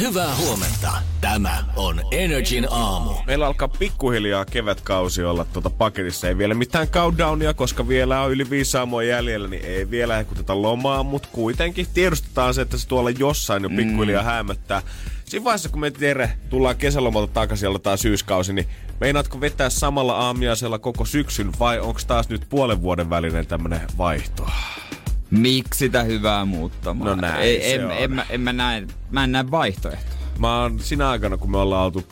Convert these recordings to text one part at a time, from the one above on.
Hyvää huomenta. Tämä on Energin aamu. Meillä alkaa pikkuhiljaa kevätkausi olla tuota paketissa. Ei vielä mitään countdownia, koska vielä on yli viisi aamua jäljellä, niin ei vielä hekuteta lomaa, mutta kuitenkin tiedostetaan se, että se tuolla jossain jo pikkuhiljaa mm. häämöttää. Siinä vaiheessa, kun me Tere tullaan kesälomalta takaisin aloittaa syyskausi, niin meinaatko vetää samalla aamiaisella koko syksyn vai onko taas nyt puolen vuoden välinen tämmönen vaihto? Miksi sitä hyvää muuttamaan? No näin Ei, en, on. en, mä, en mä, näe, mä en näe vaihtoehtoa. Mä oon sinä aikana, kun me ollaan oltu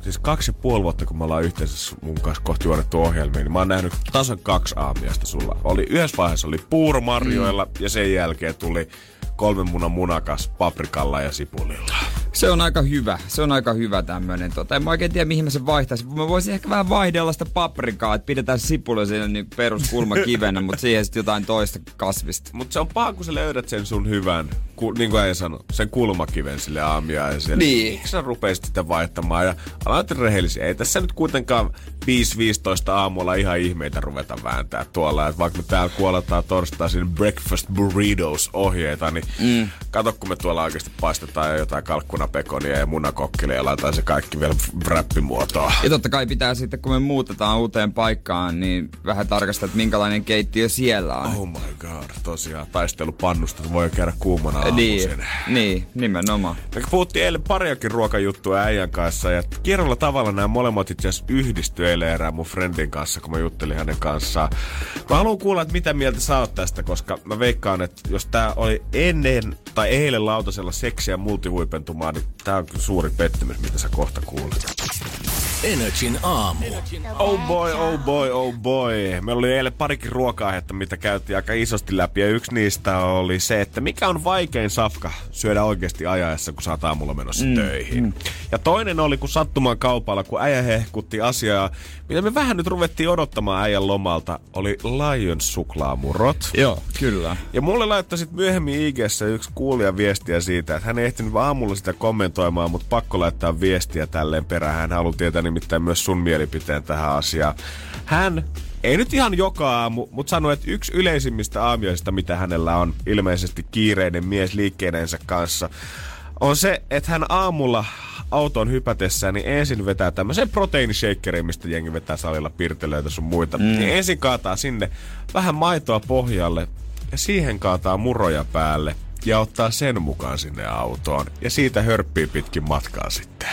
siis kaksi ja puoli vuotta, kun me ollaan yhteensä mun kanssa kohti juonettu ohjelmiin, niin mä oon nähnyt tasan kaksi aamiasta sulla. Oli yhdessä vaiheessa oli puuromarjoilla mm. ja sen jälkeen tuli kolmen munan munakas paprikalla ja sipulilla. Se on aika hyvä. Se on aika hyvä tämmönen. Tota, en mä oikein tiedä, mihin mä sen vaihtaisin. Mä voisin ehkä vähän vaihdella sitä paprikaa, että pidetään sipuli siinä niin peruskulmakivenä, mutta siihen sitten jotain toista kasvista. Mutta se on paha, kun sä löydät sen sun hyvän, ku, niin kuin äijä sanoi, sen kulmakiven sille aamiaiselle. Niin. Miksi sä rupeisit sitä vaihtamaan? Ja aloit rehellisiä. Ei tässä nyt kuitenkaan 5-15 aamulla ihan ihmeitä ruveta vääntää tuolla. Et vaikka me täällä kuoletaan torstaisin breakfast burritos ohjeita, niin mm. kato kun me tuolla oikeasti paistetaan jo jotain kalkkunapekonia ja munakokkille ja laitetaan se kaikki vielä räppimuotoon. Ja totta kai pitää sitten, kun me muutetaan uuteen paikkaan, niin vähän tarkastaa, että minkälainen keittiö siellä on. Oh my god, tosiaan taistelupannusta voi käydä kuumana niin, niin, nimenomaan. Me puhuttiin eilen pariakin ruokajuttua äijän kanssa ja kierrolla tavalla nämä molemmat itse asiassa yhdistyi eilen erään mun friendin kanssa, kun mä juttelin hänen kanssaan. Mä haluan kuulla, että mitä mieltä sä oot tästä, koska mä veikkaan, että jos tää oli ennen tai eilen lautasella seksiä multihuipentumaa, niin tää on kyllä suuri pettymys, mitä sä kohta kuulet. Energin aamu. Oh boy, oh boy, oh boy. Meillä oli eilen parikin ruoka-aihetta, mitä käytiin aika isosti läpi. Ja yksi niistä oli se, että mikä on vaikein safka syödä oikeasti ajaessa, kun sä oot aamulla menossa mm, töihin. Mm. Ja toinen oli, kun sattumaan kaupalla, kun äijä hehkutti asiaa, mitä me vähän nyt ruvettiin odottamaan äijän lomalta, oli Lions suklaamurot. Joo, kyllä. Ja mulle laittoi sitten myöhemmin ig yksi kuulija viestiä siitä, että hän ei ehtinyt aamulla sitä kommentoimaan, mutta pakko laittaa viestiä tälleen perään. Hän haluaa tietää nimittäin myös sun mielipiteen tähän asiaan. Hän ei nyt ihan joka aamu, mutta sanoi, että yksi yleisimmistä aamiaisista, mitä hänellä on ilmeisesti kiireinen mies liikkeineensä kanssa, on se, että hän aamulla auton hypätessään, niin ensin vetää tämmöisen proteiinishakerin, mistä jengi vetää salilla pirtelöitä sun muita. Mm. Niin ensin kaataa sinne vähän maitoa pohjalle ja siihen kaataa muroja päälle ja ottaa sen mukaan sinne autoon. Ja siitä hörppii pitkin matkaa sitten.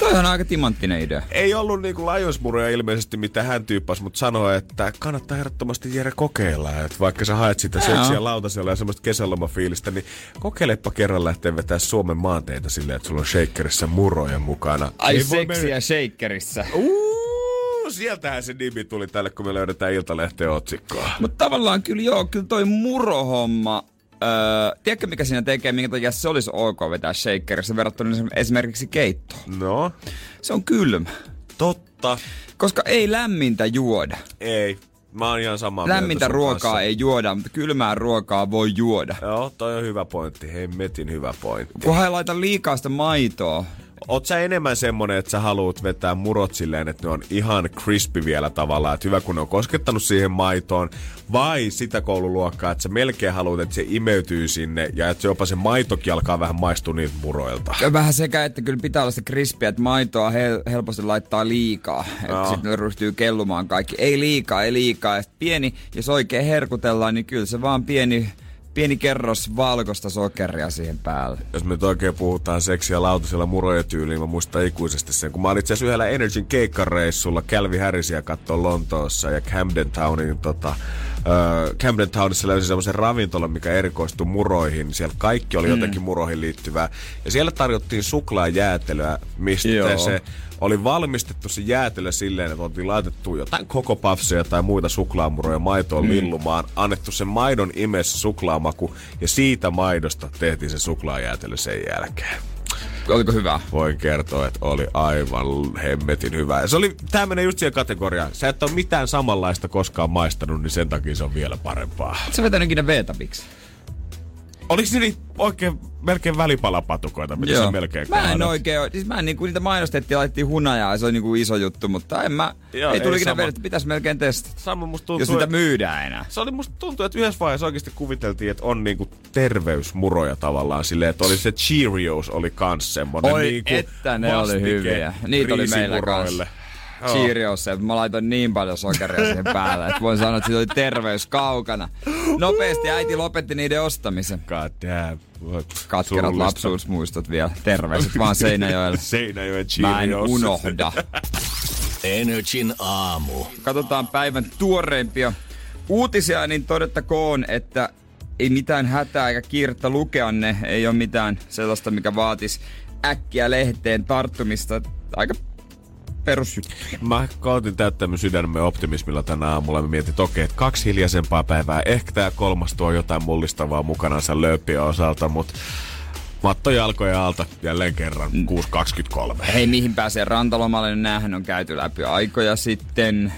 Toi on aika timanttinen idea. Ei ollut niinku lajosmuroja ilmeisesti, mitä hän tyyppas, mutta sanoi, että kannattaa ehdottomasti Jere kokeilla. Että vaikka sä haet sitä seksiä lautasella ja semmoista kesälomafiilistä, niin kokeilepa kerran lähteä vetää Suomen maanteita silleen, että sulla on shakerissä muroja mukana. Ai Ei seksiä shakerissä. Uuu, sieltähän se nimi tuli tälle, kun me löydetään Iltalehteen otsikkoa. Mutta tavallaan kyllä joo, kyllä toi murohomma, Öö, tiedätkö mikä siinä tekee, minkä takia se olisi ok vetää shakerissa verrattuna esimerkiksi keittoon? No, Se on kylmä. totta. Koska ei lämmintä juoda. Ei, mä oon ihan samaa Lämmintä ruokaa kanssa. ei juoda, mutta kylmää ruokaa voi juoda. Joo, toi on hyvä pointti. Hei, metin hyvä pointti. Kunhan ei laita liikaa sitä maitoa. Oot sä enemmän semmonen, että sä haluat vetää murot silleen, että ne on ihan crispy vielä tavallaan, että hyvä kun ne on koskettanut siihen maitoon, vai sitä koululuokkaa, että sä melkein haluat, että se imeytyy sinne ja että jopa se maitokin alkaa vähän maistua niiltä muroilta. Ja vähän sekä, että kyllä pitää olla sitä krispiä, että maitoa hel- helposti laittaa liikaa. Että Joo. sitten ne ryhtyy kellumaan kaikki. Ei liikaa, ei liikaa. Ja sit pieni, jos oikein herkutellaan, niin kyllä se vaan pieni, pieni kerros valkoista sokeria siihen päälle. Jos me nyt oikein puhutaan seksiä lautasella muroja tyyliin, mä muistan ikuisesti sen. Kun mä olin itse asiassa yhdellä Energyn keikkareissulla Calvi Harrisia katsoa Lontoossa ja Camden Townin tota, Öö, Camden Townissa löysin semmoisen ravintolan, mikä erikoistui muroihin. Siellä kaikki oli jotenkin muroihin liittyvää. Ja siellä tarjottiin suklaajäätelöä, mistä Joo. se oli valmistettu se jäätelö silleen, että oltiin laitettu jotain koko pafseja tai muita suklaamuroja maitoon mm. lillumaan, annettu sen maidon imessä suklaamaku ja siitä maidosta tehtiin se suklaajäätelö sen jälkeen. Oliko hyvä? Voin kertoa, että oli aivan hemmetin hyvä. Ja se oli, tää menee just siihen kategoriaan. Sä et ole mitään samanlaista koskaan maistanut, niin sen takia se on vielä parempaa. Sä vetänyt ikinä? Oliko niitä oikein melkein välipalapatukoita, mitä se melkein Mä en kaadat? oikein, siis mä en niinku niitä mainostettiin ja laitettiin hunajaa ja se on niinku iso juttu, mutta en mä, Joo, ei ei tuli ikinä vedetty, pitäisi melkein testata. Sama musta tuntuu, Jos niitä että- myydään enää. Se oli musta tuntuu, että yhdessä vaiheessa oikeasti kuviteltiin, että on niinku terveysmuroja tavallaan silleen, että oli se Cheerios oli kans semmonen Oi, niinku että ne oli vastike hyviä. Niitä oli meillä kanssa. Cheerios, että mä laitoin niin paljon sokeria siihen päälle, että voin sanoa, että siitä oli terveys kaukana. Nopeasti äiti lopetti niiden ostamisen. God damn. Katkerat Surullista. lapsuusmuistot vielä. Terveiset vaan Seinäjoelle. Seinäjoen Mä en Cheerios. unohda. Energin aamu. Katsotaan päivän tuoreimpia uutisia, niin todettakoon, että ei mitään hätää eikä kiirettä lukea ne. Ei ole mitään sellaista, mikä vaatisi äkkiä lehteen tarttumista. Aika perusjuttu. Mä koitin täyttää mun sydämemme optimismilla tänä aamulla. Mä mietin, että okei, että kaksi hiljaisempaa päivää. Ehkä tää kolmas tuo jotain mullistavaa mukanansa lööppiä osalta, mutta Matto jalkoja alta jälleen kerran 6.23. Hei, mihin pääsee rantalomalle, niin näähän on käyty läpi aikoja sitten.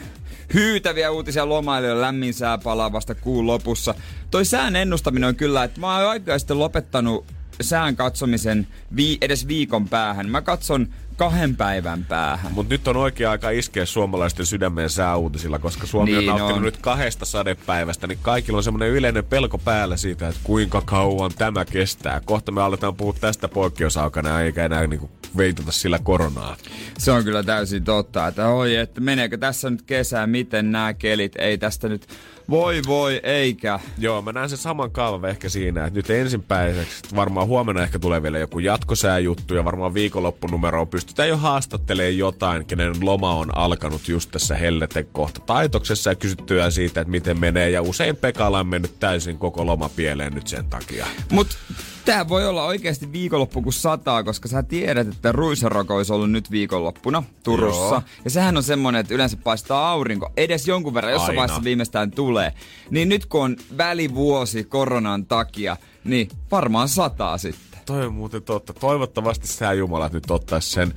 Hyytäviä uutisia lomailijoille, lämmin sää palaa vasta kuun lopussa. Toi sään ennustaminen on kyllä, että mä oon aikaa sitten lopettanut sään katsomisen vi- edes viikon päähän. Mä katson kahden päivän päähän. Mutta nyt on oikea aika iskeä suomalaisten sydämeen sääuutisilla, koska Suomi Niin on nauttinut on. nyt kahdesta sadepäivästä, niin kaikilla on semmoinen yleinen pelko päällä siitä, että kuinka kauan tämä kestää. Kohta me aletaan puhua tästä poikkeusaikana, eikä enää niinku veitata sillä koronaa. Se on kyllä täysin totta, että oi, että meneekö tässä nyt kesää, miten nämä kelit, ei tästä nyt voi voi eikä. Joo, mä näen sen saman kaavan ehkä siinä, että nyt ensimmäiseksi, varmaan huomenna ehkä tulee vielä joku jatkosääjuttu ja varmaan viikonloppunumeroon pystytään jo haastattelemaan jotain, kenen loma on alkanut just tässä helleten kohta taitoksessa ja kysyttyä siitä, että miten menee ja usein Pekalla on mennyt täysin koko loma pieleen nyt sen takia. Mut tää voi olla oikeasti viikonloppu kun sataa, koska sä tiedät, että ruisaroko olisi ollut nyt viikonloppuna Turussa. Joo. Ja sehän on semmonen, että yleensä paistaa aurinko. Edes jonkun verran, jossain vaiheessa viimeistään tulee. Niin nyt kun on välivuosi koronan takia, niin varmaan sataa sitten. Toi on muuten totta. Toivottavasti sääjumalat nyt ottais sen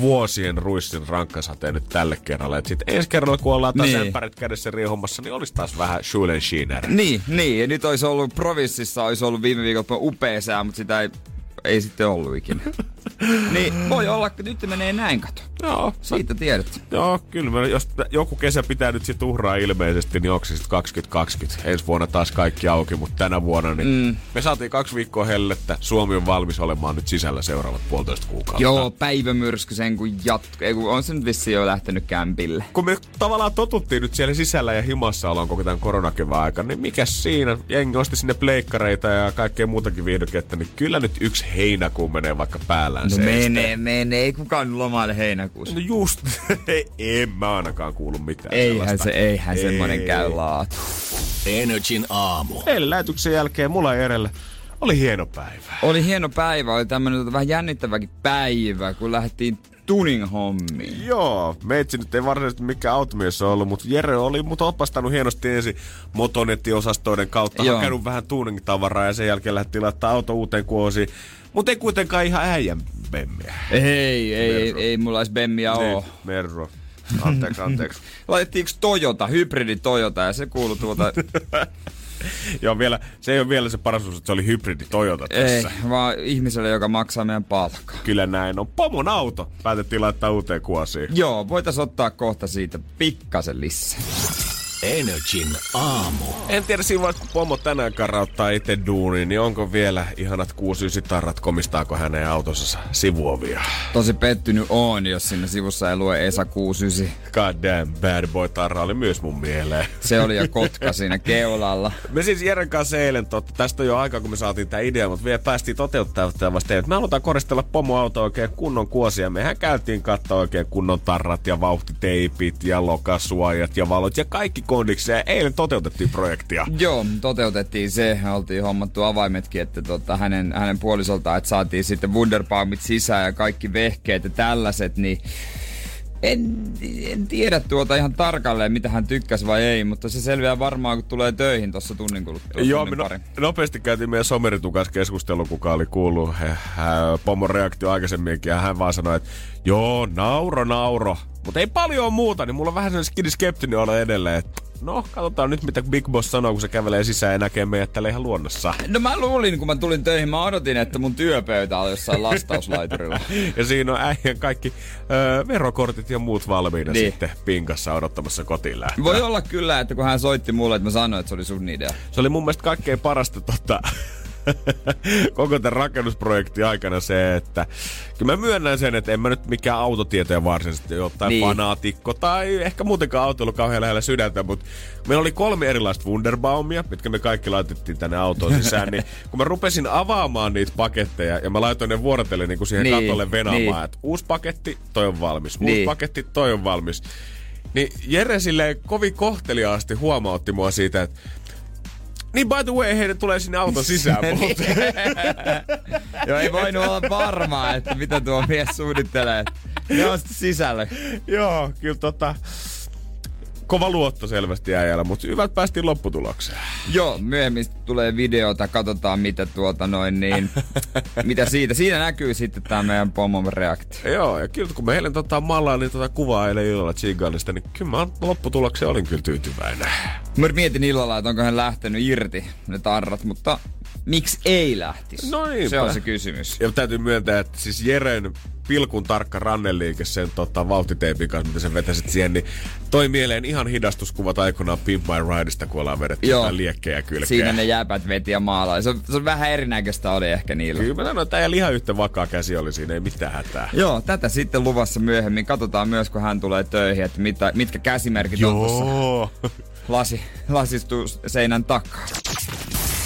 vuosien ruissin rankkasateen nyt tälle kerralle. Et sit ensi kerralla, kun ollaan taas Niin. ämpärit kädessä riehumassa, niin olisi taas vähän Schulen Schiener. Niin, niin. Ja nyt olisi ollut provinssissa, olisi ollut viime viikolla upea sää, mutta sitä ei, ei sitten ollut ikinä. niin voi olla, että nyt menee näin kato. Joo, Siitä tiedät. Joo, kyllä. Mä, jos joku kesä pitää nyt sit uhraa ilmeisesti, niin onko se sitten 2020? Ensi vuonna taas kaikki auki, mutta tänä vuonna niin mm. me saatiin kaksi viikkoa hellettä. Suomi on valmis olemaan nyt sisällä seuraavat puolitoista kuukautta. Joo, päivämyrsky sen kun jatkuu. Ei, kun on se nyt vissiin jo lähtenyt kämpille. Kun me tavallaan totuttiin nyt siellä sisällä ja himassa ollaan koko tämän koronakevään aikana, niin mikä siinä? Jengi osti sinne pleikkareita ja kaikkea muutakin viihdykettä, niin kyllä nyt yksi heinäkuu menee vaikka päällään No menee, menee. Ei kukaan lomaile heinäkuussa. No just, en mä ainakaan kuulu mitään Eihän sellaista. se, eihän Ei. semmonen käy laatu. Energin aamu. Eilen lähetyksen jälkeen mulla Erelle oli hieno päivä. Oli hieno päivä, oli tämmönen vähän jännittäväkin päivä, kun lähdettiin tuning hommiin. Joo, meitsi nyt ei varsinaisesti mikään automies ollut, mutta Jere oli mut opastanut hienosti ensin motonettiosastoiden kautta, Joo. hakenut vähän tuning-tavaraa ja sen jälkeen lähti laittaa auto uuteen kuosiin. Mutta ei kuitenkaan ihan äijän bemmiä. Ei, ei, ei, ei mulla edes bemmiä oo. Niin, Merro. Anteeksi, anteeksi. Laitettiinko Toyota, hybridi Toyota, ja se kuului tuolta, Joo, vielä, se ei ole vielä se paras, että se oli hybridi Toyota ei, tässä. vaan ihmiselle, joka maksaa meidän palkkaa. Kyllä näin on. Pomon auto päätettiin laittaa uuteen kuosiin. Joo, voitais ottaa kohta siitä pikkasen lisää. Energin aamu. En tiedä siinä vaiheessa, kun pomo tänään karauttaa itse duuniin, niin onko vielä ihanat 69 tarrat, komistaako hänen autonsa sivuovia? Tosi pettynyt on, jos siinä sivussa ei lue Esa 69. God damn, bad boy tarra oli myös mun mieleen. Se oli jo kotka siinä keulalla. Me siis Jeren kanssa eilen, totta, tästä on jo aikaa, kun me saatiin tämä idea, mutta vielä päästiin toteuttaa tätä vasta. eilen. Me halutaan koristella pomoauto oikein kunnon kuosia. Mehän käytiin katsoa oikein kunnon tarrat ja vauhtiteipit ja lokasuojat ja valot ja kaikki kondiksi. Ja eilen toteutettiin projektia. Joo, toteutettiin se. Oltiin hommattu avaimetkin, että tota, hänen, hänen puolisoltaan, että saatiin sitten Wunderbaumit sisään ja kaikki vehkeet ja tällaiset, niin en, en tiedä tuota ihan tarkalleen, mitä hän tykkäsi vai ei, mutta se selviää varmaan, kun tulee töihin tuossa tunnin kuluttua. Joo, tunnin no, pari. nopeasti käytiin meidän someritun kanssa keskustelu, kuka oli kuullut he, pomon reaktio aikaisemminkin, ja hän vaan sanoi, että joo, nauro, nauro. Mutta ei paljon muuta, niin mulla on vähän sellainen skeptinen olo edelleen, että no katsotaan nyt mitä Big Boss sanoo, kun se kävelee sisään ja näkee meidät tällä ihan luonnossa. No mä luulin, kun mä tulin töihin, mä odotin, että mun työpöytä on jossain lastauslaiturilla. ja siinä on äijän kaikki öö, verokortit ja muut valmiina Niin. sitten pinkassa odottamassa kotiin lähtöä. Voi olla kyllä, että kun hän soitti mulle, että mä sanoin, että se oli sun idea. Se oli mun mielestä kaikkein parasta tota, koko tämän rakennusprojektin aikana se, että kyllä mä myönnän sen, että en mä nyt mikään autotietäjä varsinaisesti jotain Niin. niin. fanaatikko tai ehkä muutenkaan autoilu kauhean lähellä sydäntä, mutta meillä oli kolme erilaista Wunderbaumia, mitkä me kaikki laitettiin tänne autoon sisään, niin kun mä rupesin avaamaan niitä paketteja ja mä laitoin ne vuorotellen niin kuin siihen Niin, katolle venaamaan, niin. että uusi paketti, toi on valmis, uusi Niin. niin. paketti, toi on valmis. Niin Jere silleen kovin kohteliaasti huomautti mua siitä, että niin by the way, heidän tulee sinne auton sisään, mutta Joo, ei voinut olla varmaa, että mitä tuo mies suunnittelee. Ne on sisällä. joo, kyllä tota, kova luotto selvästi äijällä, mutta hyvät päästiin lopputulokseen. Joo, myöhemmin tulee videota, katsotaan mitä tuota noin niin, mitä siitä. Siinä näkyy sitten tämä meidän pomon reaktio. Joo, ja kyllä kun me eilen tota, mallailin tota kuvaa eilen illalla Chiganista, niin kyllä mä lopputulokseen olin kyllä tyytyväinen. Mä mietin illalla, että onko hän lähtenyt irti ne tarrat, mutta miksi ei lähtisi? No niinpä. Se on se kysymys. Ja täytyy myöntää, että siis Jeren pilkun tarkka ranneliike sen tota, vauhtiteipin kanssa, mitä sä vetäsit siihen, niin toi mieleen ihan hidastuskuvat aikoinaan Pimp My Rideista, kun ollaan vedetty Joo. liekkejä kylkeä. Siinä ne jääpät veti ja maalaa. Se on, se on vähän erinäköistä oli ehkä niillä. Kyllä mä sanoin, että äijällä ihan yhtä vakaa käsi oli siinä, ei mitään hätää. Joo, tätä sitten luvassa myöhemmin. Katsotaan myös, kun hän tulee töihin, että mitä, mitkä käsimerkit on tuossa Joo. lasi, lasistuu seinän takaa.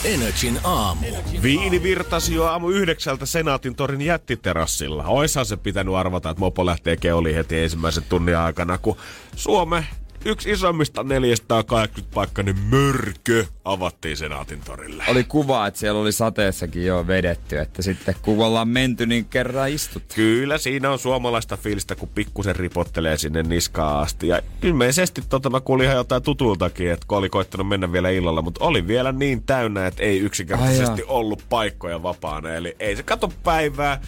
Energin aamu. Viini virtasi jo aamu yhdeksältä Senaatin torin jättiterassilla. Oishan se pitänyt arvata, että mopo lähtee keoliin heti ensimmäisen tunnin aikana, kun Suome yksi isommista 480 paikkainen mörkö avattiin Senaatin torille. Oli kuva, että siellä oli sateessakin jo vedetty, että sitten kun ollaan menty, niin kerran istuttu. Kyllä siinä on suomalaista fiilistä, kun pikkusen ripottelee sinne niskaan asti. Ja ilmeisesti tota mä kuulin ihan jotain tutultakin, että kun oli koittanut mennä vielä illalla, mutta oli vielä niin täynnä, että ei yksinkertaisesti Ai ollut paikkoja vapaana. Eli ei se kato päivää,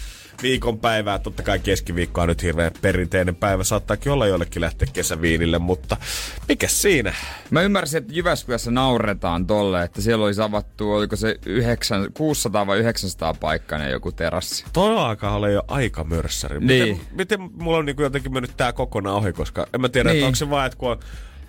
viikonpäivää. Totta kai keskiviikko on nyt hirveän perinteinen päivä. Saattaakin olla joillekin lähteä kesäviinille, mutta mikä siinä? Mä ymmärsin, että Jyväskylässä nauretaan tolle, että siellä olisi avattu, oliko se 9, 600 vai 900 paikkainen joku terassi. Toi alkaa olla jo aika mörssäri. Niin. Miten, miten mulla on niin jotenkin mennyt tää kokonaan ohi, koska en mä tiedä. Niin. että onko se vaan, että kun on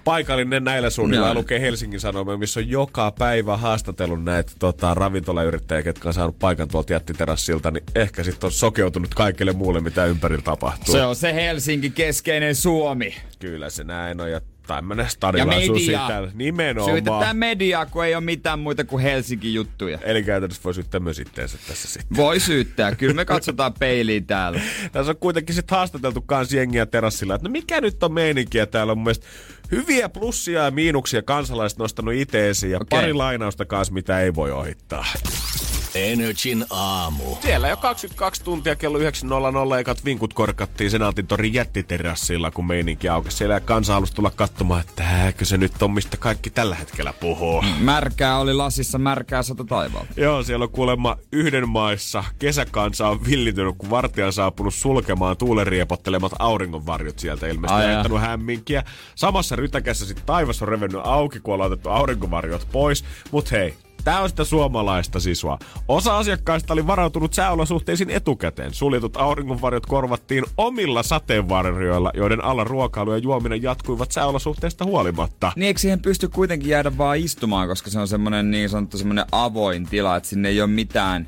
paikallinen näillä suunnilla lukee Helsingin Sanomia, missä on joka päivä haastatellut näitä tota, ravintolayrittäjiä, ketkä on saanut paikan tuolta jättiterassilta, niin ehkä sitten on sokeutunut kaikille muulle, mitä ympärillä tapahtuu. Se on se Helsinki keskeinen Suomi. Kyllä se näin on, ja tämmönen stadilaisuus siitä nimenomaan. Syytetään mediaa, kun ei ole mitään muita kuin Helsinki juttuja. Eli käytännössä voi syyttää myös itteensä tässä sitten. Voi syyttää. Kyllä me katsotaan peiliin täällä. Tässä on kuitenkin sitten haastateltu kans jengiä terassilla, että no mikä nyt on meininkiä täällä on mun mielestä hyviä plussia ja miinuksia kansalaiset nostanut iteesi ja Okei. pari lainausta kanssa, mitä ei voi ohittaa. Energin aamu. Siellä jo 22 tuntia kello 9.00 ekat vinkut korkattiin Senaatin torin jättiterassilla, kun meininki auki. Siellä kansa halusi tulla katsomaan, että tääkö se nyt on, mistä kaikki tällä hetkellä puhuu. Märkää oli lasissa, märkää sata taivaalta. Joo, siellä on kuulemma yhden maissa kesäkansa on villitynyt, kun vartija on saapunut sulkemaan tuulen riepottelemat auringonvarjot sieltä ilmeisesti Ai jättänyt hämminkiä. Samassa rytäkässä sitten taivas on revennyt auki, kun ollaan otettu auringonvarjot pois. Mut hei, Tää on sitä suomalaista sisua. Osa asiakkaista oli varautunut sääolosuhteisiin etukäteen. Suljetut auringonvarjot korvattiin omilla sateenvarjoilla, joiden alla ruokailu ja juominen jatkuivat sääolosuhteista huolimatta. Niin eikö siihen pysty kuitenkin jäädä vaan istumaan, koska se on semmonen niin sanottu semmonen avoin tila, että sinne ei ole mitään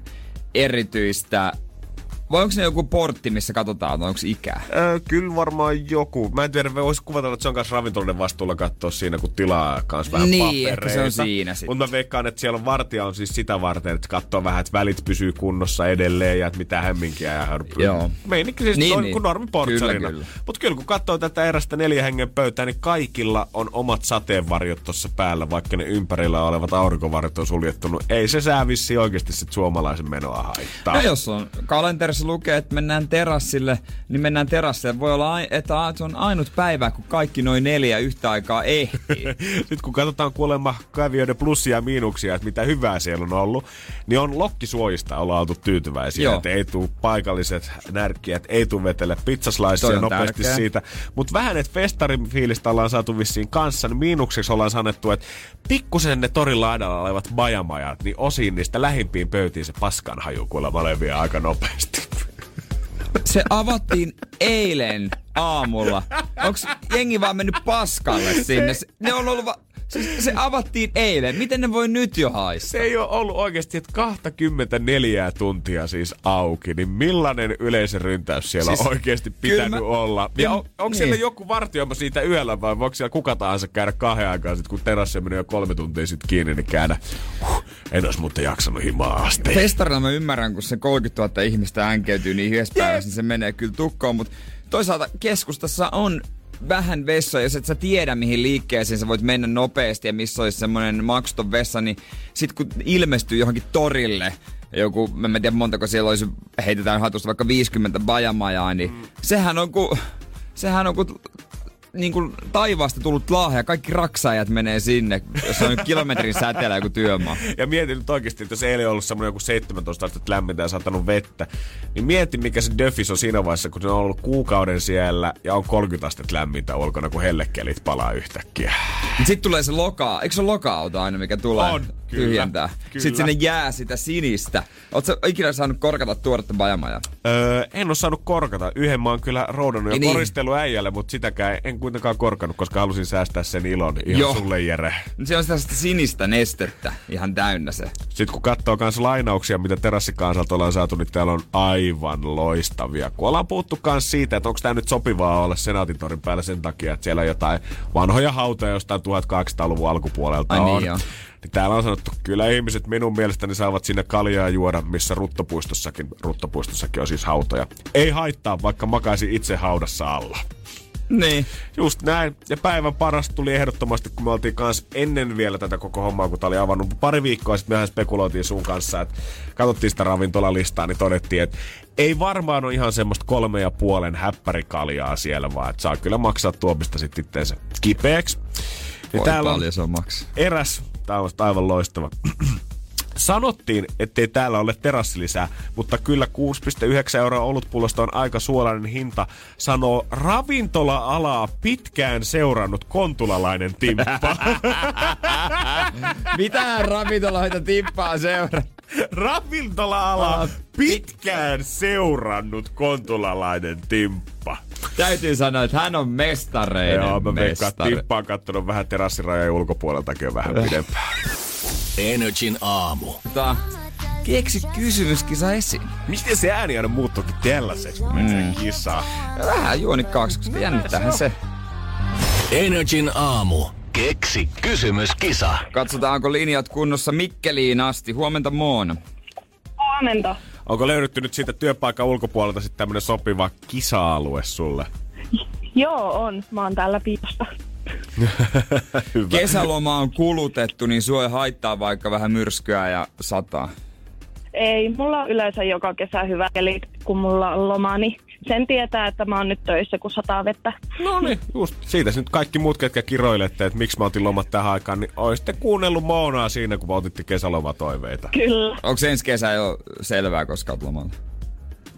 erityistä... Vai onko se joku portti, missä katsotaan, onko ikää? Öö, kyllä varmaan joku. Mä en tiedä, voisi kuvitella, että se on myös ravintoloiden vastuulla katsoa siinä, kun tilaa kans vähän Niin, papereita. ehkä se on siinä sit. Mutta mä veikkaan, että siellä on vartija on siis sitä varten, että katsoo vähän, että välit pysyy kunnossa edelleen ja että mitä hämminkiä ja Joo. Meininki siis Niin, on niin. kuin normi portsarina. Kyllä, kyllä. Mutta kyllä kun katsoo tätä erästä neljä hengen pöytää, niin kaikilla on omat sateenvarjot tuossa päällä, vaikka ne ympärillä olevat aurinkovarjot on suljettu. No Ei se sää vissi oikeasti sit suomalaisen menoa haittaa. No jos on kalenterissa kalenterissa lukee, että mennään terassille, niin mennään terassille. Voi olla, että se on ainut päivä, kun kaikki noin neljä yhtä aikaa ehtii. Nyt kun katsotaan kuulemma kavioiden plussia ja miinuksia, että mitä hyvää siellä on ollut, niin on lokkisuojista ollaan oltu tyytyväisiä. Joo. Että ei tule paikalliset närkkiät, ei tule vetele pizzaslaisia nopeasti tärkeä. siitä. Mutta vähän, että festarin fiilistä ollaan saatu vissiin kanssa, niin miinukseksi ollaan sanottu, että pikkusen ne torin laidalla olevat bajamajat, niin osiin niistä lähimpiin pöytiin se paskan haju kuulemma leviää aika nopeasti. Se avattiin eilen aamulla. Onko jengi vaan mennyt paskalle sinne? Ne on ollut va- Siis se avattiin eilen. Miten ne voi nyt jo haista? Se ei ole ollut oikeasti, että 24 tuntia siis auki. Niin millainen yleisöryntäys siellä siis, on oikeasti pitänyt mä, olla? Ja on, onko niin. siellä joku vartioima siitä yöllä vai voiko siellä kuka tahansa käydä kahden aikaa sit, kun terassi meni jo kolme tuntia sitten kiinni, niin käydä. Huh, en olisi muuten jaksanut himaa asti. Festarilla mä ymmärrän, kun se 30 000 ihmistä änkeytyy niin yhdessä päivässä, niin se menee kyllä tukkoon, mutta toisaalta keskustassa on vähän vessa, jos et sä tiedä mihin liikkeeseen sä voit mennä nopeasti ja missä olisi semmoinen maksuton vessa, niin sit kun ilmestyy johonkin torille, joku, mä en tiedä montako siellä olisi, heitetään hatusta vaikka 50 bajamajaa, niin mm. sehän on ku, sehän on ku niin kuin taivaasta tullut lahja, kaikki raksaajat menee sinne, jos on kilometrin säteellä joku työmaa. Ja mietin nyt oikeasti, että jos eilen on ollut semmoinen joku 17 astetta lämmintä ja satanut vettä, niin mieti mikä se Duffis on siinä vaiheessa, kun se on ollut kuukauden siellä ja on 30 astetta lämmintä ulkona, kun hellekelit palaa yhtäkkiä. Sitten tulee se loka, eikö se loka-auto aina, mikä tulee on, kyllä, tyhjentää? Kyllä. Sitten sinne jää sitä sinistä. Oletko ikinä saanut korkata tuoretta bajamajaa? Öö, en ole saanut korkata. Yhden mä oon kyllä roudannut ja niin. koristellut äijälle, mutta sitäkään en kuitenkaan korkannut, koska halusin säästää sen ilon ihan Joo. sulle, Jere. Se on sitä sinistä nestettä ihan täynnä se. Sitten kun katsoo myös lainauksia, mitä terassikansalta ollaan saatu, niin täällä on aivan loistavia. Kun ollaan puhuttu myös siitä, että onko tämä nyt sopivaa olla Senaatitorin päällä sen takia, että siellä on jotain vanhoja hautoja jostain 1800-luvun alkupuolelta Ai on. Niin niin täällä on sanottu, kyllä ihmiset minun mielestäni saavat sinne kaljaa juoda, missä ruttopuistossakin, ruttopuistossakin on siis hautoja. Ei haittaa, vaikka makaisi itse haudassa alla. Niin. Just näin. Ja päivän paras tuli ehdottomasti, kun me oltiin kanssa ennen vielä tätä koko hommaa, kun tää oli avannut pari viikkoa sitten, mehän spekuloitiin sun kanssa, että katsottiin sitä ravintolalistaa, niin todettiin, että ei varmaan ole ihan semmoista kolme ja puolen häppärikaljaa siellä, vaan että saa kyllä maksaa tuopista sitten itteensä kipeäksi. Niin täällä on, se on eräs, on aivan loistava. Sanottiin, ettei täällä ole terassilisää, mutta kyllä 6,9 euroa olutpullosta on aika suolainen hinta, sanoo ravintola-alaa pitkään seurannut kontulalainen timppa. Mitä ravintolaita timppaa seuraa? Ravintola-alaa pitkään seurannut kontulalainen timppa. Täytyy sanoa, että hän on mestareiden Joo, mä mestari. Timppa on kattonut vähän terassirajan ulkopuoleltakin jo vähän pidempään. Energin aamu. Tota, keksi kysymyskisa esiin. Miten se ääni aina muuttuukin tällaiseksi, kun mm. kisaa? Vähän juonikkaaksi, koska jännittäähän se. Energin aamu. Keksi kysymyskisa. Katsotaanko linjat kunnossa Mikkeliin asti. Huomenta Moona. Huomenta. Onko löydetty nyt siitä työpaikan ulkopuolelta sitten tämmönen sopiva kisa-alue sulle? Joo, on. Mä oon täällä piilossa. Kesäloma on kulutettu, niin sua ei haittaa vaikka vähän myrskyä ja sataa. Ei, mulla on yleensä joka kesä hyvä eli kun mulla on loma, niin sen tietää, että mä oon nyt töissä, kun sataa vettä. No niin, just siitä nyt kaikki muut, ketkä kiroilette, että miksi mä otin lomat tähän aikaan, niin oisitte kuunnellut Moonaa siinä, kun mä otitte kesälomatoiveita. Kyllä. Onko ensi kesä jo selvää, koska oot lomalla?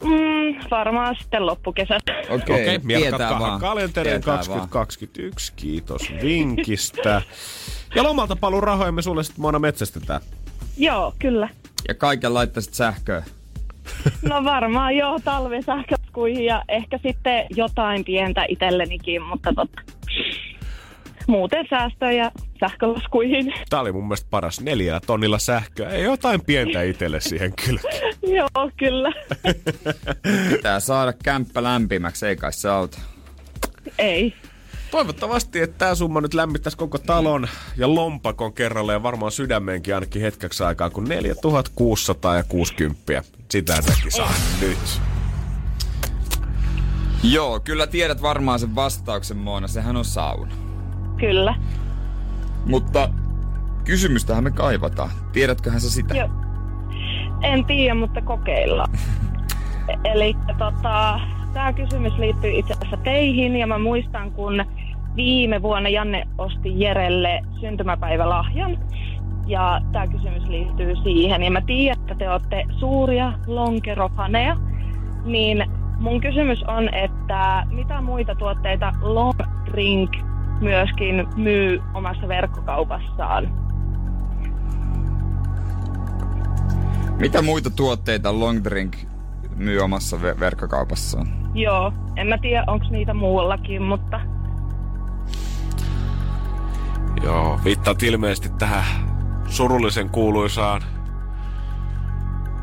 Mm, varmaan sitten loppukesästä. Okei, okay, okay, tietää vaan. Kalenteriin 2021, kiitos vinkistä. ja lomalta paluu rahoja me sulle sitten Moona metsästetään. Joo, kyllä. Ja kaiken laittaisit sähköä? No varmaan joo, talvisähköskuihin ja ehkä sitten jotain pientä itsellenikin, mutta totta. Muuten säästöjä sähkölaskuihin. Tämä oli mun mielestä paras neljällä tonnilla sähköä. Ei jotain pientä itselle siihen kyllä. joo, kyllä. Pitää saada kämppä lämpimäksi, ei kai se auta. Ei. Toivottavasti, että tämä summa nyt lämmittäisi koko talon ja lompakon kerralla ja varmaan sydämeenkin ainakin hetkeksi aikaa, kun 4660. Sitä säkin saa nyt. Joo, kyllä tiedät varmaan sen vastauksen, Moona. Sehän on sauna. Kyllä. Mutta kysymystähän me kaivataan. Tiedätköhän sä sitä? Joo. En tiedä, mutta kokeillaan. Eli tota, tämä kysymys liittyy itse asiassa teihin ja mä muistan, kun viime vuonna Janne osti Jerelle syntymäpäivälahjan. Ja tämä kysymys liittyy siihen. Ja mä tiedän, että te olette suuria lonkerofaneja. Niin mun kysymys on, että mitä muita tuotteita Long Drink myöskin myy omassa verkkokaupassaan? Mitä muita tuotteita Long Drink myy omassa ver- verkkokaupassaan? Joo, en mä tiedä, onko niitä muuallakin, mutta Joo, viittaat ilmeisesti tähän surullisen kuuluisaan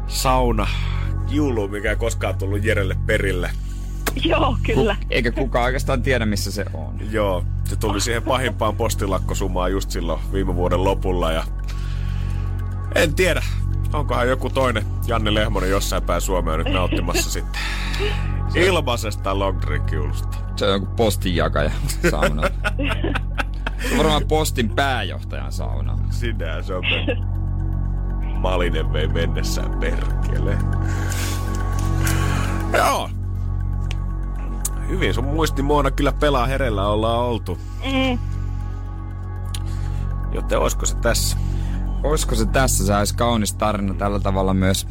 sauna kiuluun, mikä ei koskaan tullut Jerelle perille. joo, kyllä. Eikä kukaan oikeastaan tiedä, missä se on. Joo, se tuli siihen pahimpaan postilakkosumaan just silloin viime vuoden lopulla ja en tiedä, onkohan joku toinen Janne Lehmonen jossain päin Suomea nyt nauttimassa sitten ilmaisesta long drink juhlusta. Se on joku postinjakaja sauna. Se on varmaan postin pääjohtajan sauna. Sinä se on mennyt. Malinen vei mennessään perkele. Joo. Hyvin sun muistimuona kyllä pelaa herellä ollaan oltu. Mm, Joten olisiko se tässä? Olisiko se tässä? Se olisi kaunis tarina tällä tavalla myös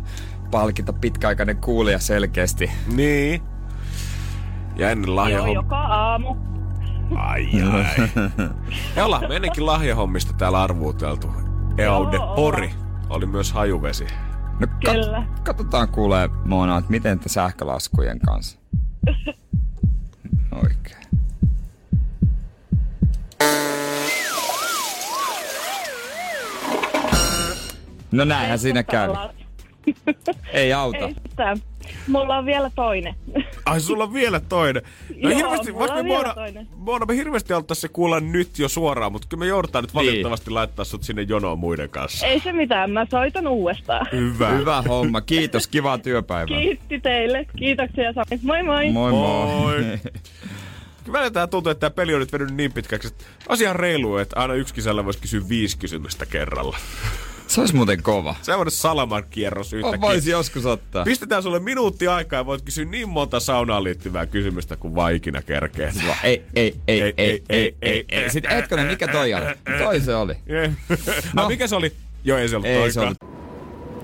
palkita pitkäaikainen kuulija selkeästi. Niin. Ja ennen joo, joka aamu. Ai ai. Me ollaan me ennenkin lahjahommista täällä arvuuteltu. Eaude Joo. Pori oli myös hajuvesi. No Kyllä. katsotaan kuulee Mona, että miten te sähkölaskujen kanssa. Oikein. No näinhän siinä kävi. Ei auta. Ei. Mulla on vielä toinen. Ai sulla on vielä toinen. No Joo, hirveästi, mulla vaikka me on vielä Moona, toinen. Me hirveästi haluttaisiin se kuulla nyt jo suoraan, mutta kyllä me joudutaan nyt Niin. valitettavasti laittaa sut sinne jonoon muiden kanssa. Ei se mitään, mä soitan uudestaan. Hyvä. Hyvä homma. Kiitos. Kivaa työpäivää. Kiitti teille. Kiitoksia Sami. Moi moi. Moi moi. Moi. Välillä tää tuntuu, että tämä peli on nyt venyt niin pitkäksi, että asian reilu, että aina yksi kisällä voisi kysyä viisi kysymystä kerralla. Se olisi muuten kova. Semmoinen kierros On, yhtäkkiä. voisi joskus ottaa. Pistetään sulle minuutti aikaa ja voit kysyä niin monta saunaan liittyvää kysymystä kuin vaan ikinä kerkeet. Ei, ei, ei, ei, ei, ei, ei, ei. Sitten hetkonen, mikä toi oli? Toi se oli. No. Ah, mikä se oli? Joo, ei se ollut Ei se.